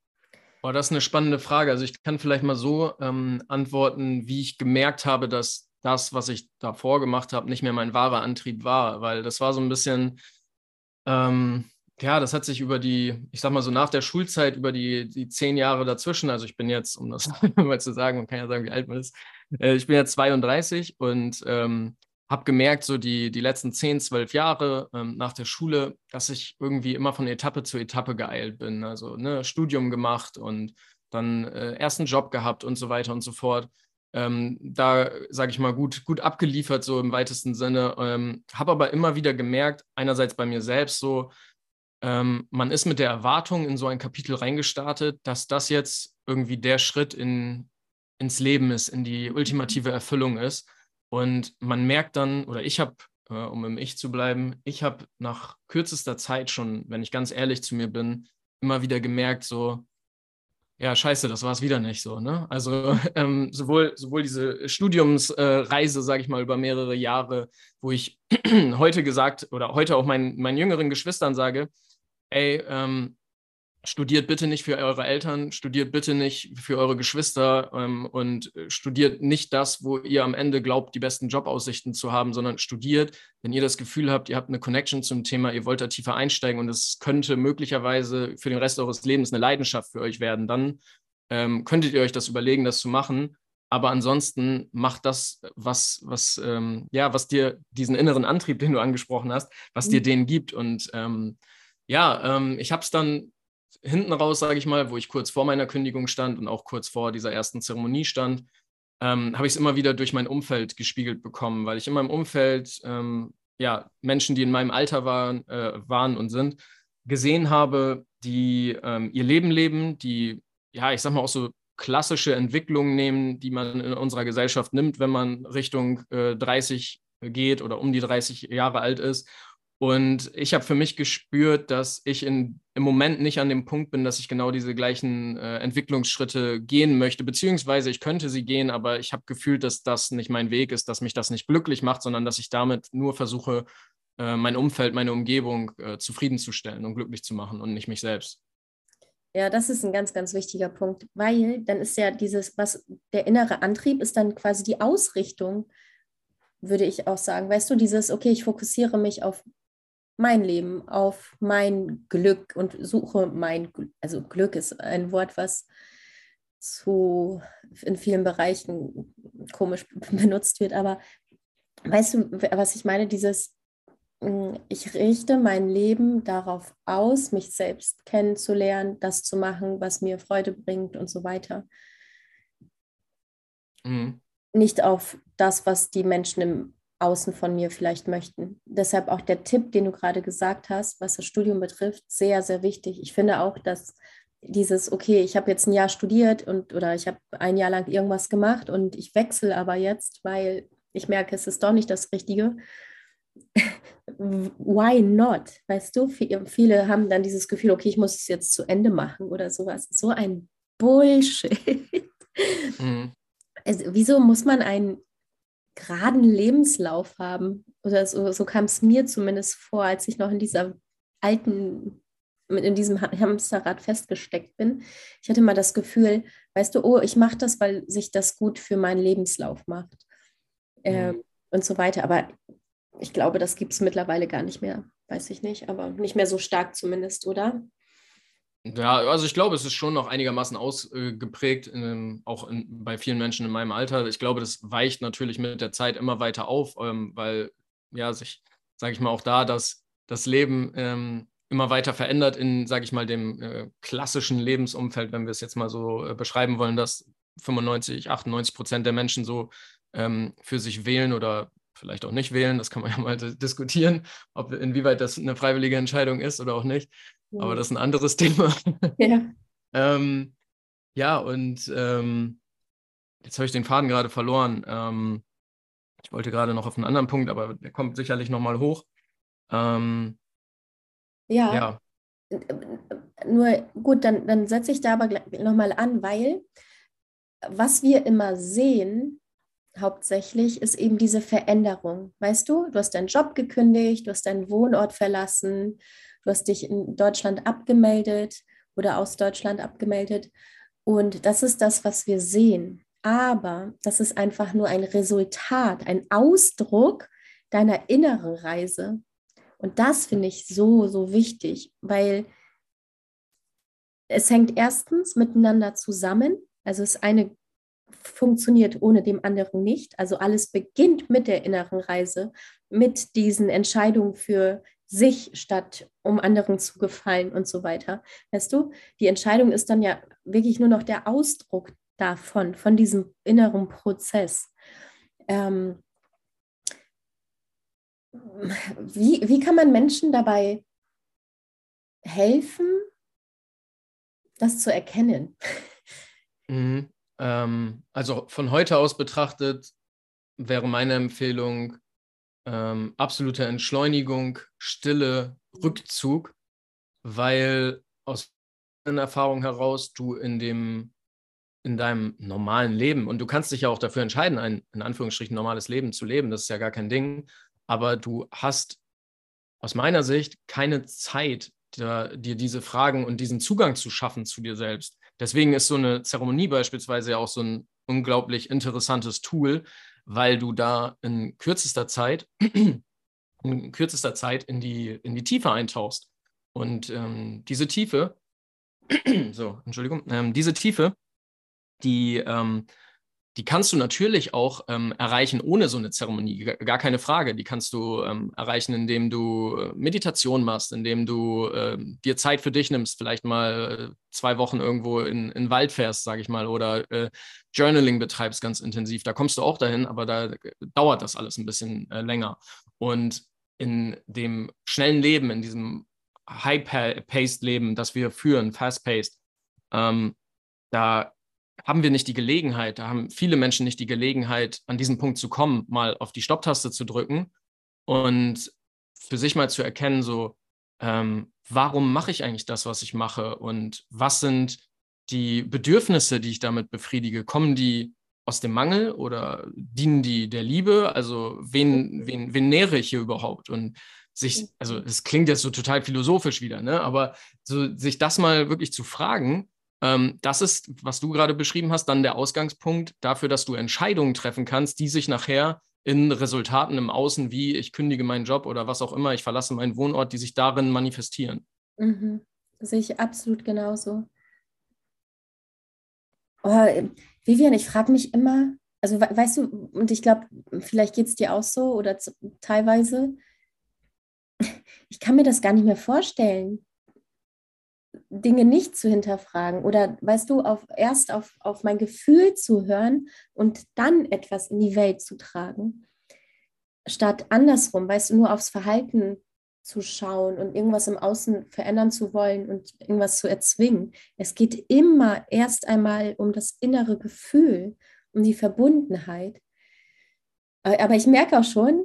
Boah, das ist eine spannende Frage. Also ich kann vielleicht mal so ähm, antworten, wie ich gemerkt habe, dass das, was ich davor gemacht habe, nicht mehr mein wahrer Antrieb war, weil das war so ein bisschen, ähm, ja, das hat sich über die, ich sag mal so nach der Schulzeit, über die, die zehn Jahre dazwischen, also ich bin jetzt, um das *laughs* mal zu sagen, man kann ja sagen, wie alt man ist, äh, ich bin jetzt 32 und ähm, habe gemerkt, so die, die letzten 10, 12 Jahre ähm, nach der Schule, dass ich irgendwie immer von Etappe zu Etappe geeilt bin. Also ne, Studium gemacht und dann äh, ersten Job gehabt und so weiter und so fort. Ähm, da, sage ich mal, gut, gut abgeliefert, so im weitesten Sinne. Ähm, habe aber immer wieder gemerkt, einerseits bei mir selbst so, ähm, man ist mit der Erwartung in so ein Kapitel reingestartet, dass das jetzt irgendwie der Schritt in, ins Leben ist, in die ultimative Erfüllung ist. Und man merkt dann, oder ich habe, äh, um im Ich zu bleiben, ich habe nach kürzester Zeit schon, wenn ich ganz ehrlich zu mir bin, immer wieder gemerkt, so, ja, scheiße, das war es wieder nicht so. Ne? Also *laughs* ähm, sowohl, sowohl diese Studiumsreise, äh, sage ich mal, über mehrere Jahre, wo ich *clears throat* heute gesagt oder heute auch meinen, meinen jüngeren Geschwistern sage, ey, ähm, studiert bitte nicht für eure Eltern, studiert bitte nicht für eure Geschwister ähm, und äh, studiert nicht das, wo ihr am Ende glaubt, die besten Jobaussichten zu haben, sondern studiert, wenn ihr das Gefühl habt, ihr habt eine Connection zum Thema, ihr wollt da tiefer einsteigen und es könnte möglicherweise für den Rest eures Lebens eine Leidenschaft für euch werden, dann ähm, könntet ihr euch das überlegen, das zu machen. Aber ansonsten macht das, was, was, ähm, ja, was dir diesen inneren Antrieb, den du angesprochen hast, was mhm. dir den gibt. Und ähm, ja, ähm, ich habe es dann hinten raus, sage ich mal, wo ich kurz vor meiner Kündigung stand und auch kurz vor dieser ersten Zeremonie stand, ähm, habe ich es immer wieder durch mein Umfeld gespiegelt bekommen, weil ich in meinem Umfeld ähm, ja, Menschen, die in meinem Alter waren, äh, waren und sind, gesehen habe, die ähm, ihr Leben leben, die, ja, ich sag mal auch so klassische Entwicklungen nehmen, die man in unserer Gesellschaft nimmt, wenn man Richtung äh, 30 geht oder um die 30 Jahre alt ist und ich habe für mich gespürt, dass ich in, im Moment nicht an dem Punkt bin, dass ich genau diese gleichen äh, Entwicklungsschritte gehen möchte, beziehungsweise ich könnte sie gehen, aber ich habe gefühlt, dass das nicht mein Weg ist, dass mich das nicht glücklich macht, sondern dass ich damit nur versuche, äh, mein Umfeld, meine Umgebung äh, zufriedenzustellen und glücklich zu machen und nicht mich selbst. Ja, das ist ein ganz, ganz wichtiger Punkt, weil dann ist ja dieses, was der innere Antrieb ist dann quasi die Ausrichtung, würde ich auch sagen. Weißt du, dieses, okay, ich fokussiere mich auf mein Leben, auf mein Glück und suche mein, also Glück ist ein Wort, was zu in vielen Bereichen komisch *laughs* benutzt wird, aber weißt du, was ich meine? Dieses, hm, ich richte mein Leben darauf aus, mich selbst kennenzulernen, das zu machen, was mir Freude bringt und so weiter. Mhm. Nicht auf das, was die Menschen im außen von mir vielleicht möchten. Deshalb auch der Tipp, den du gerade gesagt hast, was das Studium betrifft, sehr, sehr wichtig. Ich finde auch, dass dieses, okay, ich habe jetzt ein Jahr studiert und oder ich habe ein Jahr lang irgendwas gemacht und ich wechsle aber jetzt, weil ich merke, es ist doch nicht das Richtige. *laughs* Why not? Weißt du, viele haben dann dieses Gefühl, okay, ich muss es jetzt zu Ende machen oder sowas. So ein Bullshit. Mhm. *laughs* Also, wieso muss man ein geraden Lebenslauf haben. Oder so, so kam es mir zumindest vor, als ich noch in dieser alten, in diesem Hamsterrad festgesteckt bin. Ich hatte mal das Gefühl, weißt du, oh, ich mache das, weil sich das gut für meinen Lebenslauf macht. Ähm, Und so weiter. Aber ich glaube, das gibt es mittlerweile gar nicht mehr. Weiß ich nicht, aber nicht mehr so stark zumindest, oder? Ja, also ich glaube, es ist schon noch einigermaßen ausgeprägt, in, auch in, bei vielen Menschen in meinem Alter. Ich glaube, das weicht natürlich mit der Zeit immer weiter auf, ähm, weil ja sich, sage ich mal, auch da dass das Leben ähm, immer weiter verändert in, sage ich mal, dem äh, klassischen Lebensumfeld, wenn wir es jetzt mal so äh, beschreiben wollen, dass 95, 98 Prozent der Menschen so ähm, für sich wählen oder vielleicht auch nicht wählen. Das kann man ja mal diskutieren, ob inwieweit das eine freiwillige Entscheidung ist oder auch nicht. Aber das ist ein anderes *laughs* Thema. Ja. ähm, ja, und ähm, jetzt habe ich den Faden gerade verloren. Ähm, ich wollte gerade noch auf einen anderen Punkt, aber der kommt sicherlich nochmal hoch. Ähm, ja. ja. Nur gut, dann, dann setze ich da aber nochmal an, weil was wir immer sehen, hauptsächlich, ist eben diese Veränderung. Weißt du, du hast deinen Job gekündigt, du hast deinen Wohnort verlassen, du hast dich in Deutschland abgemeldet oder aus Deutschland abgemeldet. Und das ist das, was wir sehen. Aber das ist einfach nur ein Resultat, ein Ausdruck deiner inneren Reise. Und das finde ich so, so wichtig, weil es hängt erstens miteinander zusammen. Also das eine funktioniert ohne dem anderen nicht. Also alles beginnt mit der inneren Reise, mit diesen Entscheidungen für sich statt um anderen zu gefallen und so weiter. Weißt du, die Entscheidung ist dann ja wirklich nur noch der Ausdruck davon, von diesem inneren Prozess. Ähm, wie, wie kann man Menschen dabei helfen, das zu erkennen? Mhm. Ähm, also von heute aus betrachtet wäre meine Empfehlung ähm, absolute Entschleunigung, Stille, Rückzug, weil aus meiner Erfahrung heraus du in dem in deinem normalen Leben und du kannst dich ja auch dafür entscheiden, ein in Anführungsstrichen normales Leben zu leben, das ist ja gar kein Ding, aber du hast aus meiner Sicht keine Zeit, dir diese Fragen und diesen Zugang zu schaffen zu dir selbst. Deswegen ist so eine Zeremonie beispielsweise ja auch so ein unglaublich interessantes Tool, weil du da in kürzester Zeit, *clears throat* in kürzester Zeit in die, in die Tiefe eintauchst. Und ähm, diese Tiefe, *clears throat* so, Entschuldigung, ähm, diese Tiefe, die ähm, die kannst du natürlich auch ähm, erreichen ohne so eine Zeremonie, gar keine Frage. Die kannst du ähm, erreichen, indem du äh, Meditation machst, indem du äh, dir Zeit für dich nimmst, vielleicht mal äh, zwei Wochen irgendwo in, in den Wald fährst, sage ich mal, oder äh, Journaling betreibst ganz intensiv. Da kommst du auch dahin, aber da äh, dauert das alles ein bisschen länger. Und in dem schnellen Leben, in diesem high-paced Leben, das wir führen, fast-paced, ähm, da haben wir nicht die Gelegenheit, da haben viele Menschen nicht die Gelegenheit, an diesen Punkt zu kommen, mal auf die Stopptaste zu drücken und für sich mal zu erkennen, so, ähm, warum mache ich eigentlich das, was ich mache und was sind die Bedürfnisse, die ich damit befriedige? Kommen die aus dem Mangel oder dienen die der Liebe? Also wen, wen, wen nähere ich hier überhaupt? Und sich, also es klingt jetzt so total philosophisch wieder, ne? aber so sich das mal wirklich zu fragen, ähm, das ist, was du gerade beschrieben hast, dann der Ausgangspunkt dafür, dass du Entscheidungen treffen kannst, die sich nachher in Resultaten im Außen wie ich kündige meinen Job oder was auch immer, ich verlasse meinen Wohnort, die sich darin manifestieren. Mhm. Das sehe ich absolut genauso. Oh, Vivian, ich frage mich immer, also weißt du, und ich glaube, vielleicht geht es dir auch so oder teilweise, ich kann mir das gar nicht mehr vorstellen. Dinge nicht zu hinterfragen oder, weißt du, auf, erst auf, auf mein Gefühl zu hören und dann etwas in die Welt zu tragen, statt andersrum, weißt du, nur aufs Verhalten zu schauen und irgendwas im Außen verändern zu wollen und irgendwas zu erzwingen. Es geht immer erst einmal um das innere Gefühl, um die Verbundenheit. Aber ich merke auch schon,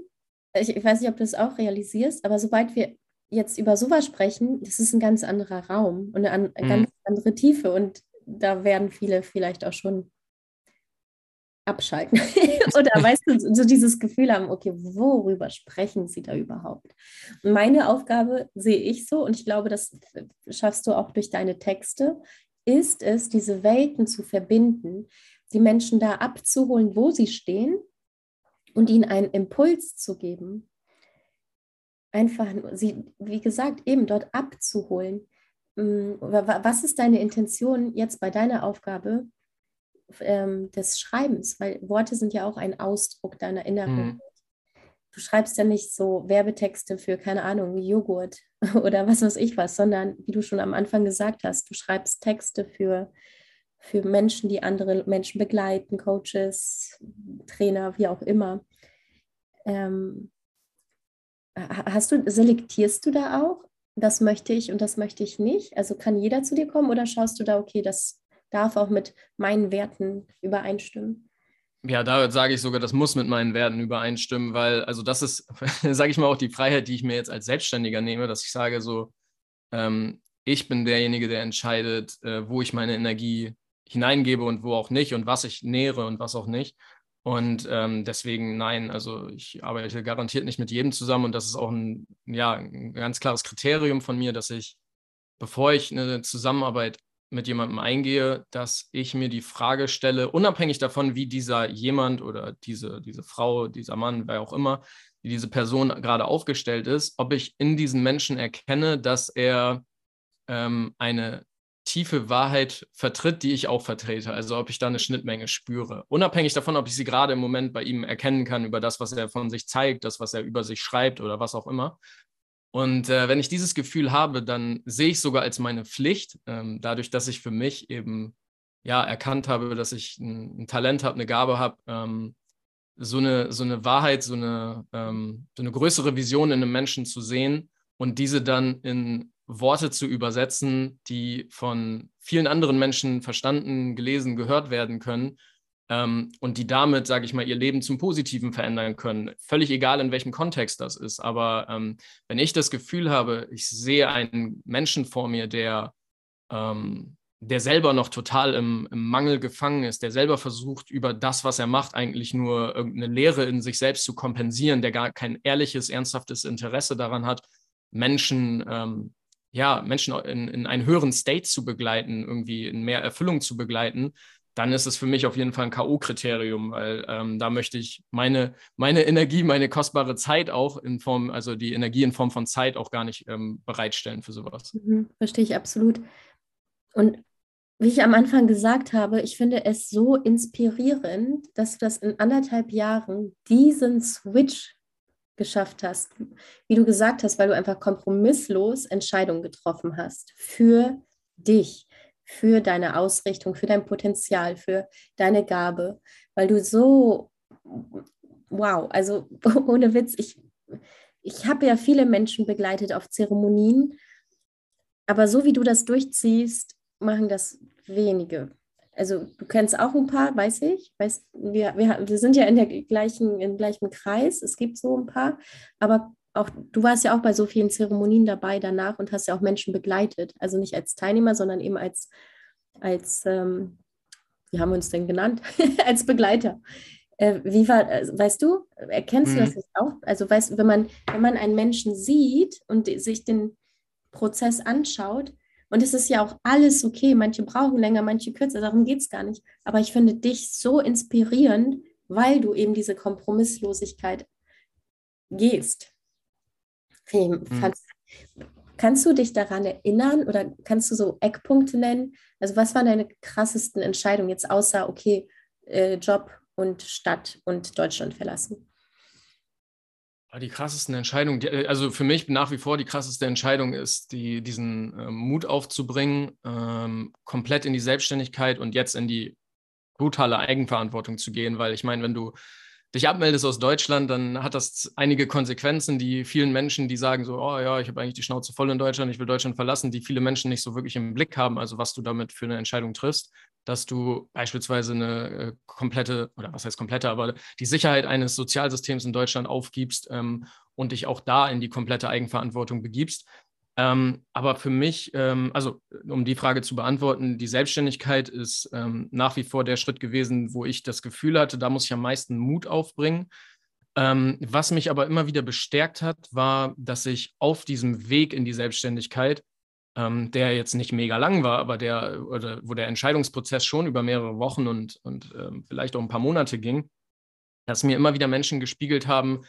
ich, ich weiß nicht, ob du es auch realisierst, aber sobald wir jetzt über sowas sprechen, das ist ein ganz anderer Raum und eine, an, mhm. ganz andere Tiefe und da werden viele vielleicht auch schon abschalten *laughs* oder *laughs* weißt du, so dieses Gefühl haben, okay, worüber sprechen sie da überhaupt? Meine Aufgabe sehe ich so und ich glaube, das schaffst du auch durch deine Texte, ist es, diese Welten zu verbinden, die Menschen da abzuholen, wo sie stehen und ihnen einen Impuls zu geben, einfach sie, wie gesagt, eben dort abzuholen. Mm, was ist deine Intention jetzt bei deiner Aufgabe ähm, des Schreibens? Weil Worte sind ja auch ein Ausdruck deiner inneren mhm. Du schreibst ja nicht so Werbetexte für, keine Ahnung, Joghurt *laughs* oder was weiß ich was, sondern wie du schon am Anfang gesagt hast, du schreibst Texte für, für Menschen, die andere Menschen begleiten, Coaches, Trainer, wie auch immer. Ähm, Hast du, selektierst du da auch? Das möchte ich und das möchte ich nicht? Also kann jeder zu dir kommen oder schaust du da, okay, das darf auch mit meinen Werten übereinstimmen? Ja, da sage ich sogar, das muss mit meinen Werten übereinstimmen, weil, also das ist, *laughs* sage ich mal, auch die Freiheit, die ich mir jetzt als Selbstständiger nehme, dass ich sage, so, ähm, ich bin derjenige, der entscheidet, äh, wo ich meine Energie hineingebe und wo auch nicht und was ich nähere und was auch nicht. Und ähm, deswegen nein, also ich arbeite garantiert nicht mit jedem zusammen und das ist auch ein, ja, ein ganz klares Kriterium von mir, dass ich, bevor ich eine Zusammenarbeit mit jemandem eingehe, dass ich mir die Frage stelle, unabhängig davon, wie dieser jemand oder diese, diese Frau, dieser Mann, wer auch immer, wie diese Person gerade aufgestellt ist, ob ich in diesem Menschen erkenne, dass er ähm, eine tiefe Wahrheit vertritt, die ich auch vertrete. Also ob ich da eine Schnittmenge spüre. Unabhängig davon, ob ich sie gerade im Moment bei ihm erkennen kann über das, was er von sich zeigt, das, was er über sich schreibt oder was auch immer. Und äh, wenn ich dieses Gefühl habe, dann sehe ich sogar als meine Pflicht, ähm, dadurch, dass ich für mich eben ja erkannt habe, dass ich ein, ein Talent habe, eine Gabe habe, ähm, so eine, so eine Wahrheit, so eine, ähm, so eine größere Vision in einem Menschen zu sehen und diese dann in Worte zu übersetzen, die von vielen anderen Menschen verstanden, gelesen, gehört werden können ähm, und die damit, sage ich mal, ihr Leben zum Positiven verändern können. Völlig egal, in welchem Kontext das ist. Aber ähm, wenn ich das Gefühl habe, ich sehe einen Menschen vor mir, der ähm, der selber noch total im, im, Mangel gefangen ist, der selber versucht, über das, was er macht, eigentlich nur irgendeine Lehre in sich selbst zu kompensieren, der gar kein ehrliches, ernsthaftes Interesse daran hat, Menschen, ähm, ja, Menschen in, in einen höheren State zu begleiten, irgendwie in mehr Erfüllung zu begleiten, dann ist es für mich auf jeden Fall ein K.O.-Kriterium, weil ähm, da möchte ich meine, meine Energie, meine kostbare Zeit auch in Form, also die Energie in Form von Zeit auch gar nicht ähm, bereitstellen für sowas. Mhm, verstehe ich absolut. Und wie ich am Anfang gesagt habe, ich finde es so inspirierend, dass du das in anderthalb Jahren diesen Switch geschafft hast. Wie du gesagt hast, weil du einfach kompromisslos Entscheidungen getroffen hast für dich, für deine Ausrichtung, für dein Potenzial, für deine Gabe, weil du so, wow, also *laughs* ohne Witz, ich, ich habe ja viele Menschen begleitet auf Zeremonien, aber so wie du das durchziehst, machen das wenige. Also du kennst auch ein paar, weiß ich. Weiß, wir, wir, wir sind ja in der gleichen, im gleichen Kreis. Es gibt so ein paar. Aber auch du warst ja auch bei so vielen Zeremonien dabei danach und hast ja auch Menschen begleitet. Also nicht als Teilnehmer, sondern eben als, als ähm, wie haben wir uns denn genannt? *laughs* als Begleiter. Äh, wie war, äh, weißt du, erkennst mhm. du das auch? Also weißt wenn man, wenn man einen Menschen sieht und sich den Prozess anschaut, und es ist ja auch alles okay. Manche brauchen länger, manche kürzer. Darum geht es gar nicht. Aber ich finde dich so inspirierend, weil du eben diese Kompromisslosigkeit gehst. Mhm. Kannst du dich daran erinnern oder kannst du so Eckpunkte nennen? Also was waren deine krassesten Entscheidungen jetzt außer, okay, äh, Job und Stadt und Deutschland verlassen? Die krassesten Entscheidungen, äh, also für mich nach wie vor die krasseste Entscheidung ist, die, diesen äh, Mut aufzubringen, ähm, komplett in die Selbstständigkeit und jetzt in die brutale Eigenverantwortung zu gehen, weil ich meine, wenn du dich abmeldest aus Deutschland, dann hat das einige Konsequenzen, die vielen Menschen, die sagen so, oh ja, ich habe eigentlich die Schnauze voll in Deutschland, ich will Deutschland verlassen, die viele Menschen nicht so wirklich im Blick haben, also was du damit für eine Entscheidung triffst, dass du beispielsweise eine äh, komplette, oder was heißt komplette, aber die Sicherheit eines Sozialsystems in Deutschland aufgibst ähm, und dich auch da in die komplette Eigenverantwortung begibst. Ähm, aber für mich, ähm, also um die Frage zu beantworten, die Selbstständigkeit ist ähm, nach wie vor der Schritt gewesen, wo ich das Gefühl hatte, da muss ich am meisten Mut aufbringen. Ähm, was mich aber immer wieder bestärkt hat, war, dass ich auf diesem Weg in die Selbstständigkeit, ähm, der jetzt nicht mega lang war, aber der, oder wo der Entscheidungsprozess schon über mehrere Wochen und, und ähm, vielleicht auch ein paar Monate ging, dass mir immer wieder Menschen gespiegelt haben,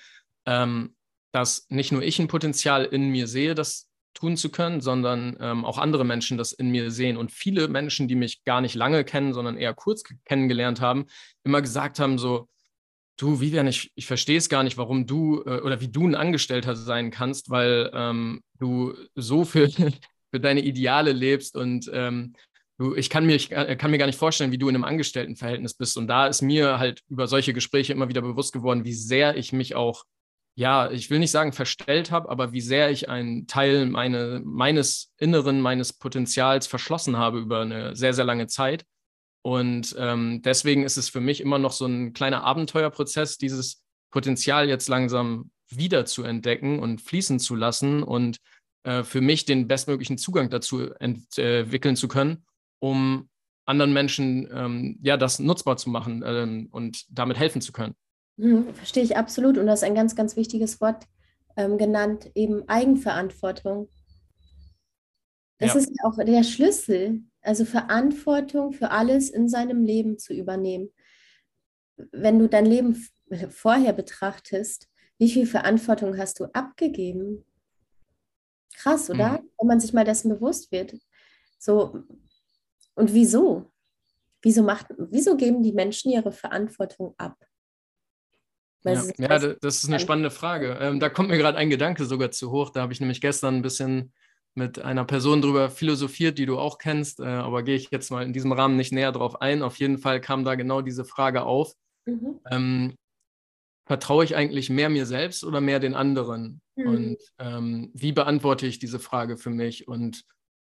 dass nicht nur ich ein Potenzial in mir sehe, das tun zu können, sondern ähm, auch andere Menschen das in mir sehen. Und viele Menschen, die mich gar nicht lange kennen, sondern eher kurz kennengelernt haben, immer gesagt haben, so, du, Vivian, ich, ich verstehe es gar nicht, warum du äh, oder wie du ein Angestellter sein kannst, weil ähm, du so für, *laughs* für deine Ideale lebst und ähm, du, ich kann mir, ich kann mir gar nicht vorstellen, wie du in einem Angestelltenverhältnis bist. Und da ist mir halt über solche Gespräche immer wieder bewusst geworden, wie sehr ich mich auch ja, ich will nicht sagen verstellt habe, aber wie sehr ich einen Teil meine, meines Inneren, meines Potenzials verschlossen habe über eine sehr, sehr lange Zeit. Und ähm, deswegen ist es für mich immer noch so ein kleiner Abenteuerprozess, dieses Potenzial jetzt langsam wieder zu entdecken und fließen zu lassen und äh, für mich den bestmöglichen Zugang dazu entwickeln zu können, um anderen Menschen ähm, ja das nutzbar zu machen ähm, und damit helfen zu können. Mhm, verstehe ich absolut. Und das ist ein ganz, ganz wichtiges Wort ähm, genannt, eben Eigenverantwortung. Das ja. ist auch der Schlüssel, also Verantwortung für alles in seinem Leben zu übernehmen. Wenn du dein Leben vorher betrachtest, wie viel Verantwortung hast du abgegeben? Krass, oder? Mhm. Wenn man sich mal dessen bewusst wird. So, und wieso? Wieso, macht, wieso geben die Menschen ihre Verantwortung ab? Ja, ja, das ist eine spannende Frage. Ähm, da kommt mir gerade ein Gedanke sogar zu hoch. Da habe ich nämlich gestern ein bisschen mit einer Person drüber philosophiert, die du auch kennst, äh, aber gehe ich jetzt mal in diesem Rahmen nicht näher drauf ein. Auf jeden Fall kam da genau diese Frage auf. Mhm. Ähm, vertraue ich eigentlich mehr mir selbst oder mehr den anderen? Mhm. Und ähm, wie beantworte ich diese Frage für mich? Und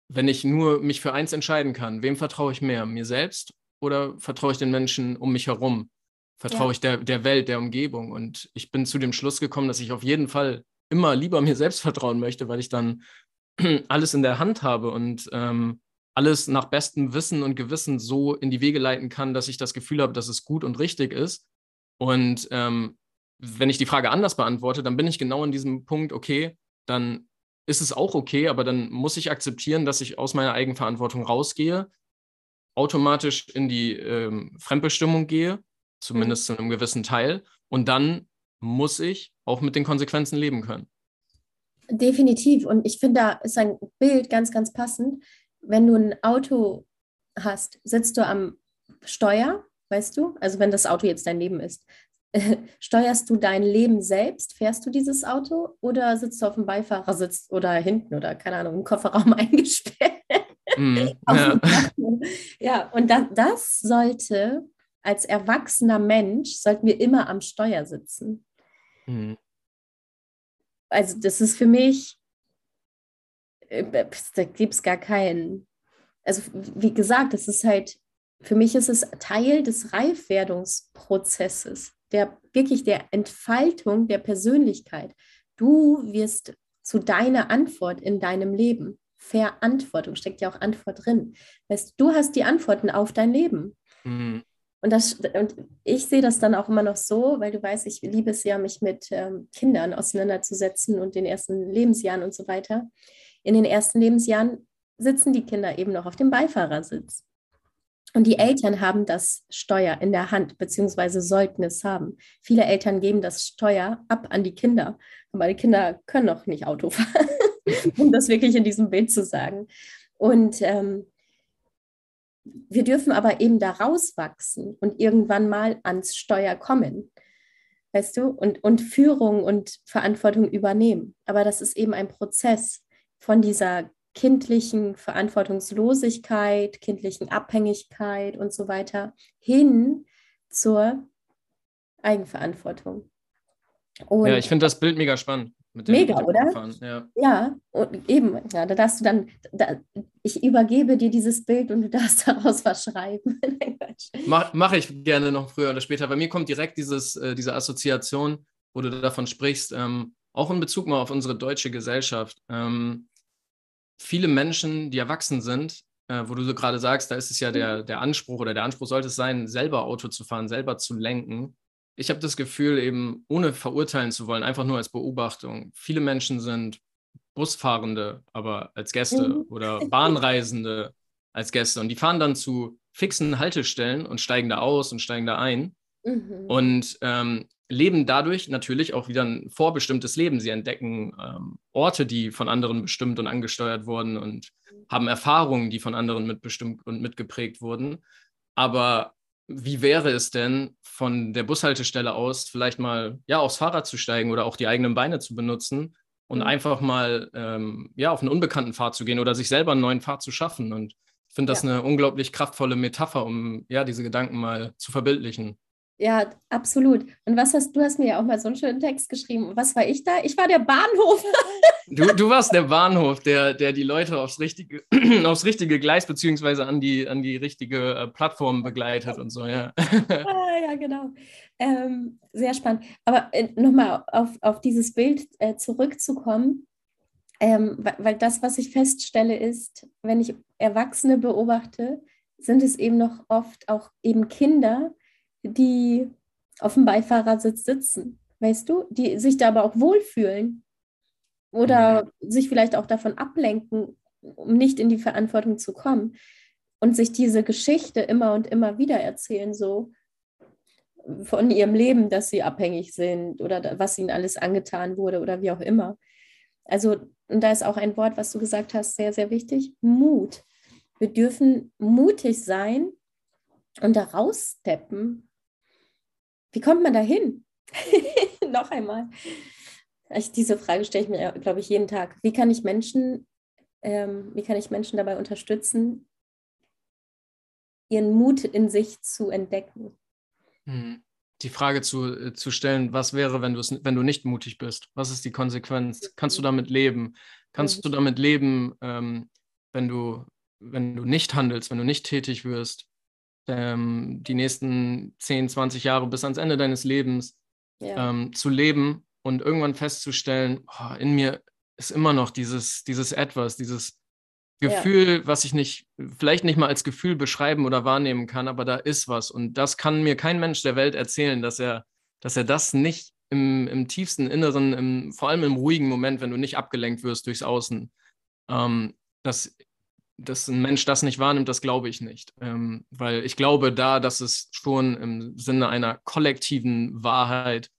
wenn ich nur mich für eins entscheiden kann, wem vertraue ich mehr? Mir selbst oder vertraue ich den Menschen um mich herum? Vertraue ja. ich der, der Welt, der Umgebung? Und ich bin zu dem Schluss gekommen, dass ich auf jeden Fall immer lieber *laughs* mir selbst vertrauen möchte, weil ich dann *clears throat* alles in der Hand habe und ähm, alles nach bestem Wissen und Gewissen so in die Wege leiten kann, dass ich das Gefühl habe, dass es gut und richtig ist. Und ähm, wenn ich die Frage anders beantworte, dann bin ich genau in diesem Punkt, okay, dann ist es auch okay, aber dann muss ich akzeptieren, dass ich aus meiner Eigenverantwortung rausgehe, automatisch in die ähm, Fremdbestimmung gehe, zumindest mhm. zu einem gewissen Teil, und dann muss ich auch mit den Konsequenzen leben können. Definitiv. Und ich finde, da ist ein Bild ganz, ganz passend. Wenn du ein Auto hast, sitzt du am Steuer, weißt du? Also wenn das Auto jetzt dein Leben ist. *laughs* Steuerst du dein Leben selbst? Fährst du dieses Auto oder sitzt du auf dem Beifahrersitz oder hinten oder keine Ahnung, im Kofferraum *laughs* eingesperrt? Mm, ja. ja, und das, das sollte als erwachsener Mensch, sollten wir immer am Steuer sitzen. Mm also das ist für mich, äh, da gibt es gar keinen. Also wie gesagt, das ist halt, für mich ist es Teil des Reifwerdungsprozesses, der wirklich der Entfaltung der Persönlichkeit. Du wirst zu deiner Antwort in deinem Leben. Verantwortung steckt ja auch Antwort drin. Weißt, du hast die Antworten auf dein Leben. Mhm. Und, das, und ich sehe das dann auch immer noch so, weil du weißt, ich liebe es ja, mich mit ähm, Kindern auseinanderzusetzen und den ersten Lebensjahren und so weiter. In den ersten Lebensjahren sitzen die Kinder eben noch auf dem Beifahrersitz. Und die Eltern haben das Steuer in der Hand, beziehungsweise sollten es haben. Viele Eltern geben das Steuer ab an die Kinder, aber die Kinder können noch nicht Auto fahren, *laughs* um das wirklich in diesem Bild zu sagen. Und ähm, wir dürfen aber eben da rauswachsen und irgendwann mal ans Steuer kommen. Weißt du? Und, und Führung und Verantwortung übernehmen. Aber das ist eben ein Prozess von dieser kindlichen Verantwortungslosigkeit, kindlichen Abhängigkeit und so weiter hin zur Eigenverantwortung. Und ja, ich finde das Bild mega spannend. Mega, oder? Ja. ja, und eben, ja, da darfst du dann, da, ich übergebe dir dieses Bild und du darfst *laughs* daraus was schreiben. *laughs* Mach, Mache ich gerne noch früher oder später. Bei mir kommt direkt dieses, äh, diese Assoziation, wo du davon sprichst, ähm, auch in Bezug mal auf unsere deutsche Gesellschaft. Ähm, viele Menschen, die erwachsen sind, äh, wo du so gerade sagst, da ist es ja der, der Anspruch oder der Anspruch sollte es sein, selber Auto zu fahren, selber zu lenken ich habe das Gefühl, eben ohne verurteilen zu wollen, einfach nur als Beobachtung. Viele Menschen sind Busfahrende, aber als Gäste mhm. oder *laughs* Bahnreisende als Gäste. Und die fahren dann zu fixen Haltestellen und steigen da aus und steigen da ein. Mhm. Und ähm, leben dadurch natürlich auch wieder ein vorbestimmtes Leben. Sie entdecken ähm, Orte, die von anderen bestimmt und angesteuert wurden und haben Erfahrungen, die von anderen mitbestimmt und mitgeprägt wurden. Aber wie wäre es denn, von der Bushaltestelle aus vielleicht mal ja aufs Fahrrad zu steigen oder auch die eigenen Beine zu benutzen und mhm. einfach mal ähm, ja auf einen unbekannten Pfad zu gehen oder sich selber einen neuen Pfad zu schaffen? Und ich finde das ja. eine unglaublich kraftvolle Metapher, um ja diese Gedanken mal zu verbildlichen. Ja, absolut. Und was hast du hast mir ja auch mal so einen schönen Text geschrieben. Was war ich da? Ich war der Bahnhof. *laughs* Du, du warst der Bahnhof, der, der die Leute aufs richtige, *clears throat* aufs richtige Gleis beziehungsweise an die, an die richtige äh, Plattform begleitet und so, ja. *laughs* Ah, ja, genau. Ähm, sehr spannend. Aber äh, nochmal auf, auf dieses Bild äh, zurückzukommen, ähm, weil, weil das, was ich feststelle, ist, wenn ich Erwachsene beobachte, sind es eben noch oft auch eben Kinder, die auf dem Beifahrersitz sitzen, weißt du, die sich da aber auch wohlfühlen oder mhm. sich vielleicht auch davon ablenken, um nicht in die Verantwortung zu kommen und sich diese Geschichte immer und immer wieder erzählen, so von ihrem Leben, dass sie abhängig sind oder was ihnen alles angetan wurde oder wie auch immer. Also, und da ist auch ein Wort, was du gesagt hast, sehr, sehr wichtig, Mut. Wir dürfen mutig sein und da raussteppen. Wie kommt man da hin? *laughs* Noch einmal. Ich, diese Frage stelle ich mir, glaube ich, jeden Tag. Wie kann ich Menschen, ähm, wie kann ich Menschen dabei unterstützen, ihren Mut in sich zu entdecken? Hm. Die Frage zu, äh, zu stellen, was wäre, wenn, wenn du nicht mutig bist? Was ist die Konsequenz? Kannst du damit leben? Kannst du damit leben, ähm, wenn, du, wenn du nicht handelst, wenn du nicht tätig wirst? Ähm, die nächsten 10, 20 Jahre bis ans Ende deines Lebens ja. ähm, zu leben und irgendwann festzustellen, oh, in mir ist immer noch dieses, dieses Etwas, dieses Gefühl, ja. was ich nicht, vielleicht nicht mal als Gefühl beschreiben oder wahrnehmen kann, aber da ist was. Und das kann mir kein Mensch der Welt erzählen, dass er, dass er das nicht im, im tiefsten Inneren, im, vor allem im ruhigen Moment, wenn du nicht abgelenkt wirst durchs Außen, ähm, dass, dass ein Mensch das nicht wahrnimmt, das glaube ich nicht. Ähm, weil ich glaube da, dass es schon im Sinne einer kollektiven Wahrheit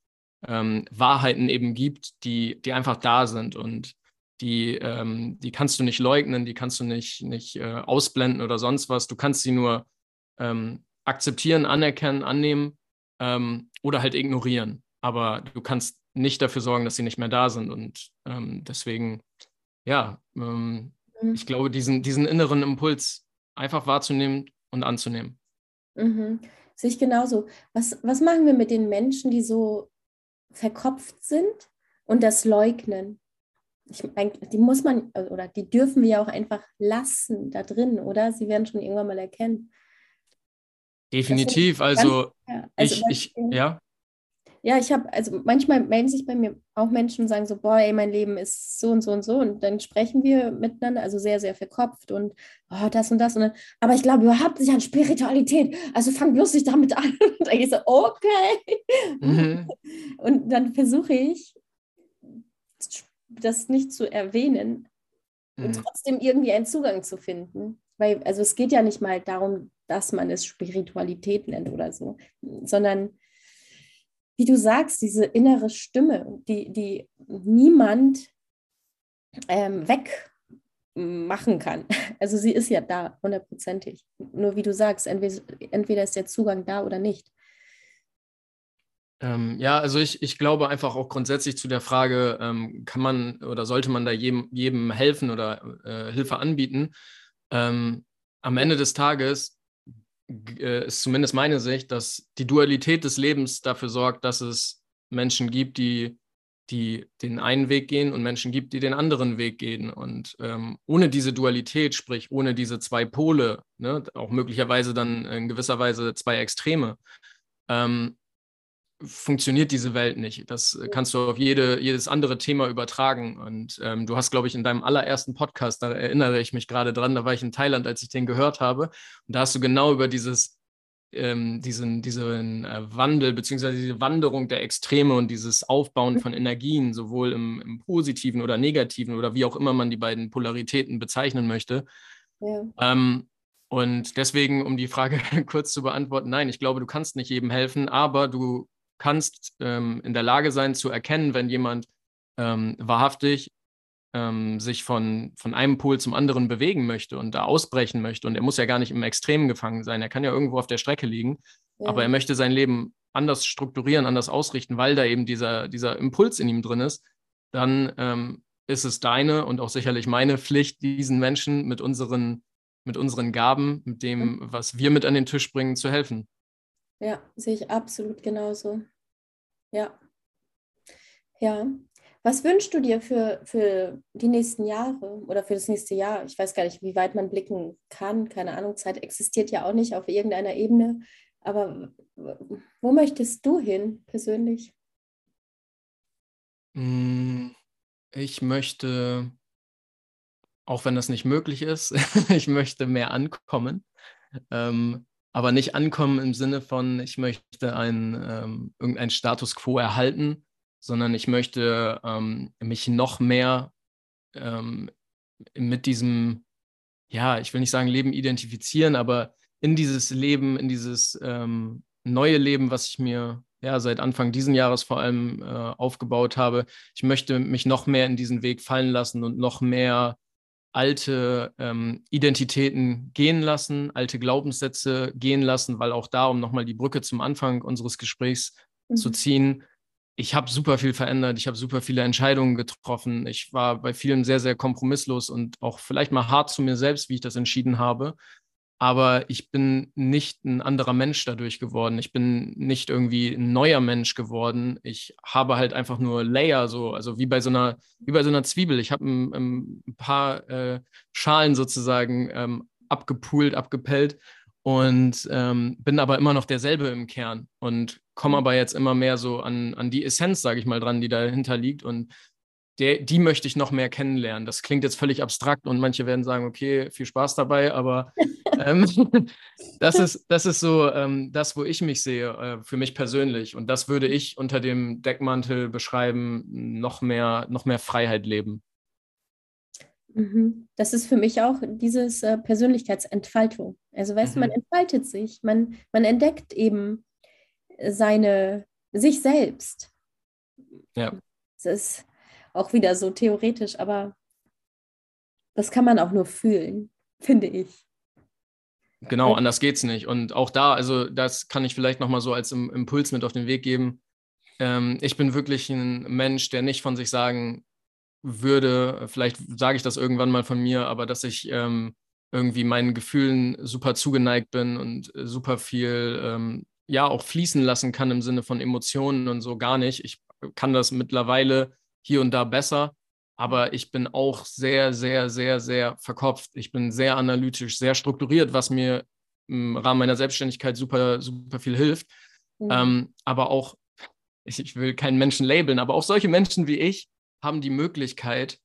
ähm, Wahrheiten eben gibt, die, die einfach da sind und die, ähm, die kannst du nicht leugnen, die kannst du nicht, nicht äh, ausblenden oder sonst was. Du kannst sie nur ähm, akzeptieren, anerkennen, annehmen ähm, oder halt ignorieren. Aber du kannst nicht dafür sorgen, dass sie nicht mehr da sind. Und ähm, deswegen, ja, ähm, mhm. ich glaube, diesen, diesen inneren Impuls einfach wahrzunehmen und anzunehmen. Mhm. Sehe ich genauso. Was, was machen wir mit den Menschen, die so verkopft sind und das leugnen? ich, die muss man oder die dürfen wir ja auch einfach lassen da drin, oder? Sie werden schon irgendwann mal erkennen. Definitiv, also, ganz, ja. also ich, ich, ja. Ja, ich habe, also manchmal melden sich bei mir auch Menschen und sagen so, boah, ey, mein Leben ist so und so und so. Und dann sprechen wir miteinander, also sehr, sehr verkopft und oh, das und das. Und dann, aber ich glaube überhaupt nicht an Spiritualität. Also fang bloß nicht damit an. *laughs* Und dann ich so, okay. Mhm. *laughs* Und dann versuche ich, das nicht zu erwähnen mhm. und trotzdem irgendwie einen Zugang zu finden. Weil, also es geht ja nicht mal darum, dass man es Spiritualität nennt oder so, sondern wie du sagst, diese innere Stimme, die, die niemand ähm, wegmachen kann. *laughs* Also sie ist ja da, hundertprozentig. Nur wie du sagst, entweder, entweder ist der Zugang da oder nicht. Ähm, ja, also ich, ich glaube einfach auch grundsätzlich zu der Frage, ähm, kann man oder sollte man da jedem, jedem helfen oder äh, Hilfe anbieten? Ähm, am Ende des Tages äh, ist zumindest meine Sicht, dass die Dualität des Lebens dafür sorgt, dass es Menschen gibt, die, die den einen Weg gehen und Menschen gibt, die den anderen Weg gehen. Und ähm, ohne diese Dualität, sprich ohne diese zwei Pole, ne, auch möglicherweise dann in gewisser Weise zwei Extreme, ähm, funktioniert diese Welt nicht. Das kannst du auf jede, jedes andere Thema übertragen. Und ähm, du hast, glaube ich, in deinem allerersten Podcast, da erinnere ich mich gerade dran, da war ich in Thailand, als ich den gehört habe. Und da hast du genau über dieses, ähm, diesen, diesen äh, Wandel, beziehungsweise diese Wanderung der Extreme und dieses Aufbauen von Energien, sowohl im, im, positiven oder negativen oder wie auch immer man die beiden Polaritäten bezeichnen möchte. Ja. Ähm, und deswegen, um die Frage *laughs* kurz zu beantworten, nein, ich glaube, du kannst nicht jedem helfen, aber du kannst ähm, in der Lage sein zu erkennen, wenn jemand ähm, wahrhaftig ähm, sich von, von einem Pol zum anderen bewegen möchte und da ausbrechen möchte. Und er muss ja gar nicht im Extremen gefangen sein. Er kann ja irgendwo auf der Strecke liegen, ja. aber er möchte sein Leben anders strukturieren, anders ausrichten, weil da eben dieser, dieser Impuls in ihm drin ist. Dann ähm, ist es deine und auch sicherlich meine Pflicht, diesen Menschen mit unseren, mit unseren Gaben, mit dem, mhm. was wir mit an den Tisch bringen, zu helfen. Ja, sehe ich absolut genauso. Ja. Ja. Was wünschst du dir für, für die nächsten Jahre oder für das nächste Jahr? Ich weiß gar nicht, wie weit man blicken kann. Keine Ahnung, Zeit existiert ja auch nicht auf irgendeiner Ebene. Aber wo möchtest du hin persönlich? Hm, ich möchte, auch wenn das nicht möglich ist, *laughs* ich möchte mehr ankommen. Ähm, aber nicht ankommen im Sinne von, ich möchte ein, ähm, irgendeinen Status quo erhalten, sondern ich möchte ähm, mich noch mehr ähm, mit diesem, ja, ich will nicht sagen Leben identifizieren, aber in dieses Leben, in dieses ähm, neue Leben, was ich mir ja seit Anfang diesen Jahres vor allem äh, aufgebaut habe. Ich möchte mich noch mehr in diesen Weg fallen lassen und noch mehr alte ähm, Identitäten gehen lassen, alte Glaubenssätze gehen lassen, weil auch da, um nochmal die Brücke zum Anfang unseres Gesprächs mhm. zu ziehen, ich habe super viel verändert, ich habe super viele Entscheidungen getroffen. Ich war bei vielen sehr, sehr kompromisslos und auch vielleicht mal hart zu mir selbst, wie ich das entschieden habe aber ich bin nicht ein anderer Mensch dadurch geworden. Ich bin nicht irgendwie ein neuer Mensch geworden. Ich habe halt einfach nur Layer, so, also wie bei so einer, wie bei so einer Zwiebel. Ich habe ein, ein, paar äh, Schalen sozusagen ähm, abgepult, abgepellt und ähm, bin aber immer noch derselbe im Kern und komme mhm. aber jetzt immer mehr so an, an die Essenz, sage ich mal, dran, die dahinter liegt und der, die möchte ich noch mehr kennenlernen. Das klingt jetzt völlig abstrakt und manche werden sagen, okay, viel Spaß dabei, aber *laughs* ähm, *laughs* das, ist, das ist so ähm, das, wo ich mich sehe, äh, für mich persönlich. Und das würde ich unter dem Deckmantel beschreiben, noch mehr, noch mehr Freiheit leben. Mhm. Das ist für mich auch dieses äh, Persönlichkeitsentfaltung. Also weißt mhm. du, man entfaltet sich, man, man entdeckt eben seine, sich selbst. Ja. Das ist auch wieder so theoretisch, aber das kann man auch nur fühlen, finde ich. Genau, anders geht es nicht. Und auch da, also das kann ich vielleicht nochmal so als Impuls mit auf den Weg geben. Ähm, ich bin wirklich ein Mensch, der nicht von sich sagen würde, vielleicht sage ich das irgendwann mal von mir, aber dass ich ähm, irgendwie meinen Gefühlen super zugeneigt bin und super viel, ähm, ja, auch fließen lassen kann im Sinne von Emotionen und so gar nicht. Ich kann das mittlerweile hier und da besser, aber ich bin auch sehr, sehr, sehr, sehr verkopft. Ich bin sehr analytisch, sehr strukturiert, was mir im Rahmen meiner Selbstständigkeit super, super viel hilft. Mhm. Ähm, aber auch, ich, ich, will keinen Menschen labeln, aber auch solche Menschen wie ich haben die Möglichkeit,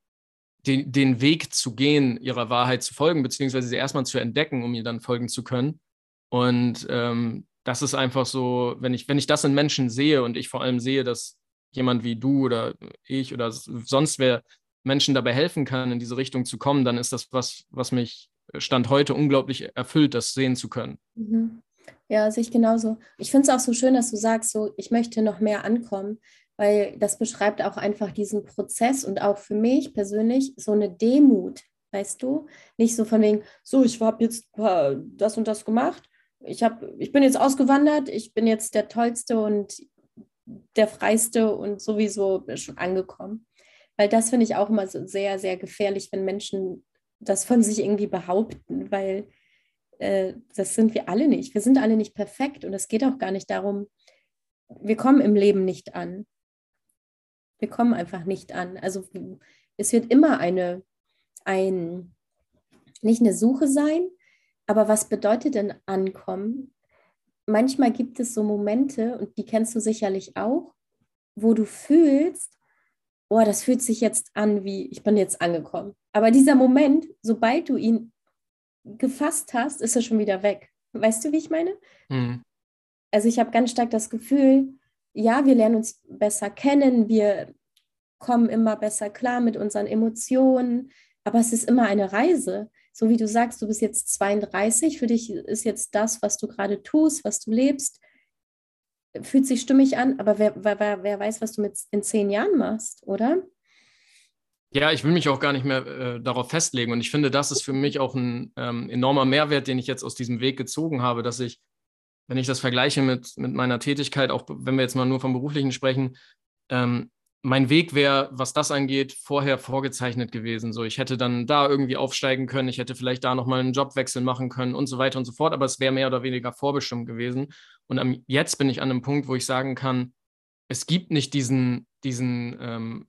den, den Weg zu gehen, ihrer Wahrheit zu folgen, beziehungsweise sie erstmal zu entdecken, um ihr dann folgen zu können. Und ähm, das ist einfach so, wenn ich, wenn ich das in Menschen sehe und ich vor allem sehe, dass jemand wie du oder ich oder sonst wer Menschen dabei helfen kann, in diese Richtung zu kommen, dann ist das was, was mich Stand heute unglaublich erfüllt, das sehen zu können. Mhm. Ja, sehe ich genauso. Ich finde es auch so schön, dass du sagst, so, ich möchte noch mehr ankommen, weil das beschreibt auch einfach diesen Prozess und auch für mich persönlich so eine Demut, weißt du? Nicht so von wegen, so, ich habe jetzt das und das gemacht, ich, hab, ich bin jetzt ausgewandert, ich bin jetzt der Tollste und der freiste und sowieso schon angekommen. Weil das finde ich auch immer so sehr, sehr gefährlich, wenn Menschen das von sich irgendwie behaupten, weil äh, das sind wir alle nicht. Wir sind alle nicht perfekt und es geht auch gar nicht darum, wir kommen im Leben nicht an. Wir kommen einfach nicht an. Also es wird immer eine, ein, nicht eine Suche sein, aber was bedeutet denn ankommen? Manchmal gibt es so Momente, und die kennst du sicherlich auch, wo du fühlst, oh, das fühlt sich jetzt an, wie ich bin jetzt angekommen. Aber dieser Moment, sobald du ihn gefasst hast, ist er schon wieder weg. Weißt du, wie ich meine? Mhm. Also ich habe ganz stark das Gefühl, ja, wir lernen uns besser kennen, wir kommen immer besser klar mit unseren Emotionen, aber es ist immer eine Reise so wie du sagst, du bist jetzt 32, für dich ist jetzt das, was du gerade tust, was du lebst, fühlt sich stimmig an, aber wer, wer, wer weiß, was du mit in zehn Jahren machst, oder? Ja, ich will mich auch gar nicht mehr äh, darauf festlegen. Und ich finde, das ist für mich auch ein ähm, enormer Mehrwert, den ich jetzt aus diesem Weg gezogen habe, dass ich, wenn ich das vergleiche mit, mit meiner Tätigkeit, auch wenn wir jetzt mal nur vom Beruflichen sprechen, ähm, mein Weg wäre, was das angeht, vorher vorgezeichnet gewesen. So, ich hätte dann da irgendwie aufsteigen können, ich hätte vielleicht da nochmal einen Jobwechsel machen können und so weiter und so fort, aber es wäre mehr oder weniger vorbestimmt gewesen. Und am, jetzt bin ich an einem Punkt, wo ich sagen kann, es gibt nicht diesen, diesen ähm,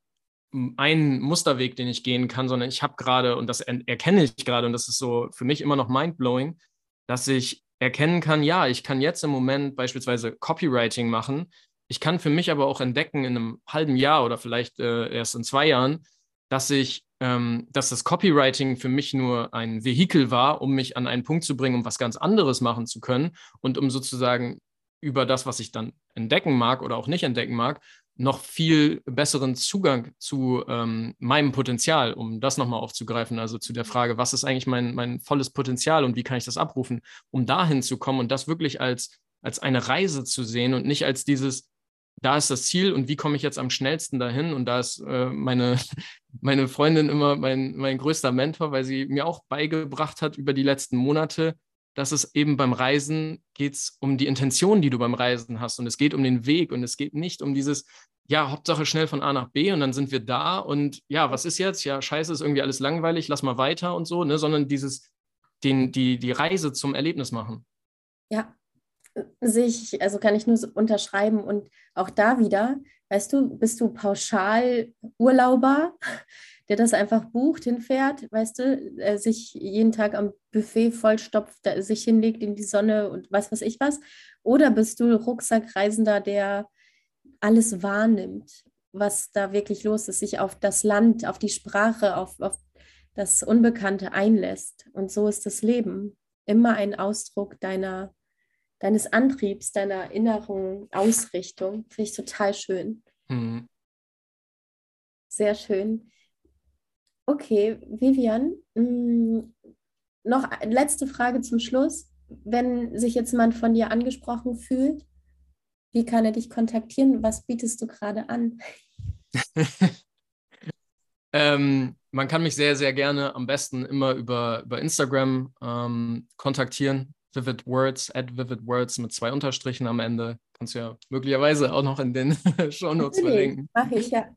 einen Musterweg, den ich gehen kann, sondern ich habe gerade, und das erkenne ich gerade, und das ist so für mich immer noch mindblowing, dass ich erkennen kann, ja, ich kann jetzt im Moment beispielsweise Copywriting machen, ich kann für mich aber auch entdecken in einem halben Jahr oder vielleicht äh, erst in zwei Jahren, dass ich, ähm, dass das Copywriting für mich nur ein Vehikel war, um mich an einen Punkt zu bringen, um was ganz anderes machen zu können und um sozusagen über das, was ich dann entdecken mag oder auch nicht entdecken mag, noch viel besseren Zugang zu ähm, meinem Potenzial, um das nochmal aufzugreifen, also zu der Frage, was ist eigentlich mein, mein volles Potenzial und wie kann ich das abrufen, um dahin zu kommen und das wirklich als, als eine Reise zu sehen und nicht als dieses, da ist das Ziel und wie komme ich jetzt am schnellsten dahin und da ist äh, meine, *laughs* meine Freundin immer mein, mein größter Mentor, weil sie mir auch beigebracht hat über die letzten Monate, dass es eben beim Reisen geht um die Intention, die du beim Reisen hast. Und es geht um den Weg und es geht nicht um dieses, ja, Hauptsache schnell von A nach B und dann sind wir da und ja, was ist jetzt? Ja, scheiße, ist irgendwie alles langweilig, lass mal weiter und so, ne? sondern dieses, den, die, die Reise zum Erlebnis machen. Ja, sehe ich, also kann ich nur so unterschreiben und auch da wieder, weißt du, bist du pauschal Urlauber? *laughs* der das einfach bucht, hinfährt, weißt du, sich jeden Tag am Buffet vollstopft, sich hinlegt in die Sonne und weiß was ich was? Oder bist du Rucksackreisender, der alles wahrnimmt, was da wirklich los ist, sich auf das Land, auf die Sprache, auf, auf das Unbekannte einlässt? Und so ist das Leben. Immer ein Ausdruck deiner, deines Antriebs, deiner inneren Ausrichtung. Finde ich total schön. Mhm. Sehr schön. Okay, Vivian, mh, mm, noch letzte Frage zum Schluss. Wenn sich jetzt jemand von dir angesprochen fühlt, wie kann er dich kontaktieren? Was bietest du gerade an? *laughs* ähm, man kann mich sehr, sehr gerne am besten immer über, über Instagram ähm, kontaktieren. Vivid Words, at Vivid Words mit zwei Unterstrichen am Ende. Kannst du ja möglicherweise auch noch in den *laughs* Shownotes verlinken. Mach ich, ja.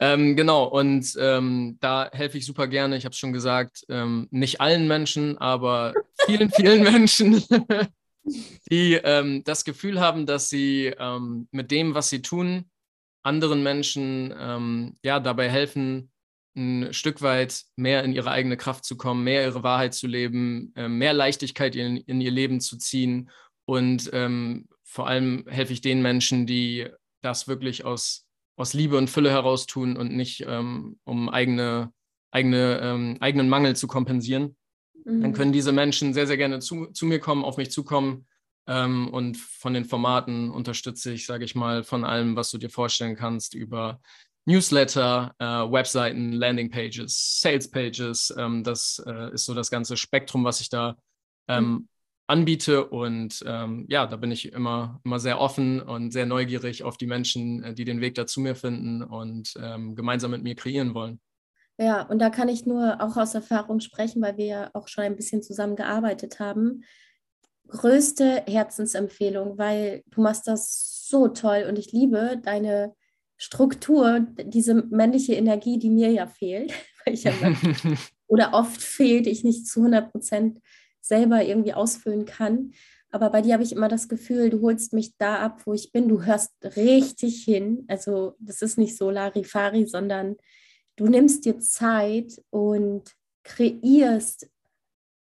Ähm, genau, und ähm, da helfe ich super gerne. Ich habe es schon gesagt, ähm, nicht allen Menschen, aber vielen, *laughs* vielen Menschen, *laughs* die ähm, das Gefühl haben, dass sie ähm, mit dem, was sie tun, anderen Menschen ähm, ja dabei helfen, ein Stück weit mehr in ihre eigene Kraft zu kommen, mehr ihre Wahrheit zu leben, äh, mehr Leichtigkeit in, in, ihr Leben zu ziehen. Und vor allem helfe ich den Menschen, die das wirklich aus aus Liebe und Fülle heraus tun und nicht ähm, um eigene, eigene, ähm, eigenen Mangel zu kompensieren. Mhm. Dann können diese Menschen sehr, sehr gerne zu, zu mir kommen, auf mich zukommen. Ähm, und von den Formaten unterstütze ich, sage ich mal, von allem, was du dir vorstellen kannst, über Newsletter, äh, Webseiten, Landingpages, Salespages. Ähm, das äh, ist so das ganze Spektrum, was ich da ähm, mhm anbiete. Und ähm, ja, da bin ich immer, immer sehr offen und sehr neugierig auf die Menschen, äh, die den Weg da zu mir finden und ähm, gemeinsam mit mir kreieren wollen. Ja, und da kann ich nur auch aus Erfahrung sprechen, weil wir ja auch schon ein bisschen zusammengearbeitet haben. Größte Herzensempfehlung, weil du machst das so toll und ich liebe deine Struktur, diese männliche Energie, die mir ja fehlt, *laughs* weil ich ja *laughs* oder oft fehlt, ich nicht zu 100 Prozent selber irgendwie ausfüllen kann. Aber bei dir habe ich immer das Gefühl, du holst mich da ab, wo ich bin. Du hörst richtig hin. Also das ist nicht so Larifari, sondern du nimmst dir Zeit und kreierst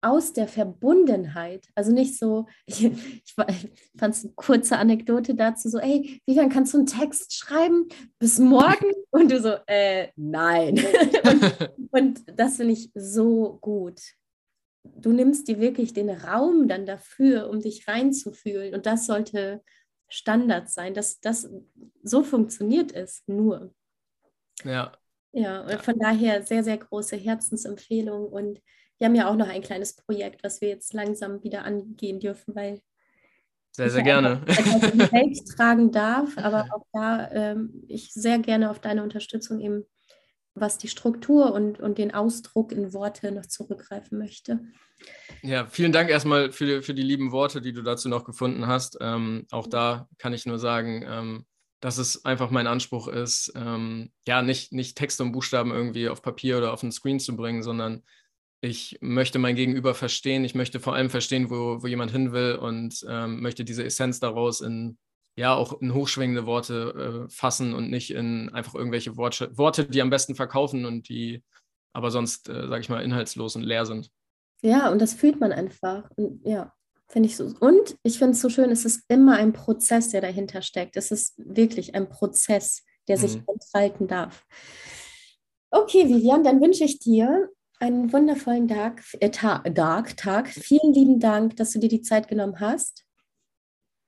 aus der Verbundenheit. Also nicht so, *laughs* ich, ich fand es eine kurze Anekdote dazu, so, ey, wie kannst du einen Text schreiben bis morgen? *laughs* Und du so, äh, nein. *laughs* und, und das finde ich so gut du nimmst dir wirklich den Raum dann dafür, um dich reinzufühlen. Und das sollte Standard sein. dass das so funktioniert es nur. Ja. Ja, und von daher sehr, sehr große Herzensempfehlung. Und wir haben ja auch noch ein kleines Projekt, was wir jetzt langsam wieder angehen dürfen, weil sehr, sehr gerne. Die Welt tragen darf, aber auch da ähm, ich sehr gerne auf deine Unterstützung eben was die Struktur und, und den Ausdruck in Worte noch zurückgreifen möchte. Ja, vielen Dank erstmal für, für die lieben Worte, die du dazu noch gefunden hast. Ähm, auch da kann ich nur sagen, ähm, dass es einfach mein Anspruch ist, ähm, ja, nicht, nicht Texte und Buchstaben irgendwie auf Papier oder auf den Screen zu bringen, sondern ich möchte mein Gegenüber verstehen. Ich möchte vor allem verstehen, wo, wo jemand hin will und ähm, möchte diese Essenz daraus in ja auch in hochschwingende Worte äh, fassen und nicht in einfach irgendwelche Worte, Worte, die am besten verkaufen und die aber sonst, äh, sage ich mal, inhaltslos und leer sind. Ja, und das fühlt man einfach. Und ja, finde ich so. Und ich finde es so schön, es ist immer ein Prozess, der dahinter steckt. Es ist wirklich ein Prozess, der sich mhm. entfalten darf. Okay, Vivian, dann wünsche ich dir einen wundervollen Tag, äh, Tag, Tag. Vielen lieben Dank, dass du dir die Zeit genommen hast.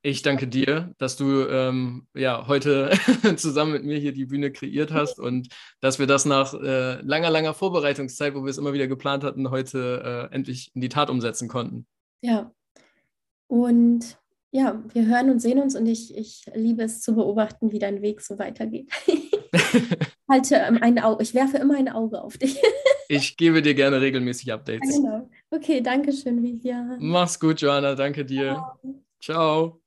Ich danke dir, dass du ähm, ja, heute *laughs* zusammen mit mir hier die Bühne kreiert hast und dass wir das nach äh, langer, langer Vorbereitungszeit, wo wir es immer wieder geplant hatten, heute äh, endlich in die Tat umsetzen konnten. Ja. Und ja, wir hören und sehen uns und ich, ich liebe es zu beobachten, wie dein Weg so weitergeht. *laughs* Halte ähm, ein Auge, ich werfe immer ein Auge auf dich. *laughs* ich gebe dir gerne regelmäßig Updates. Genau. Okay, danke schön, Vivian. Mach's gut, Joanna. Danke dir. Ciao. Ciao.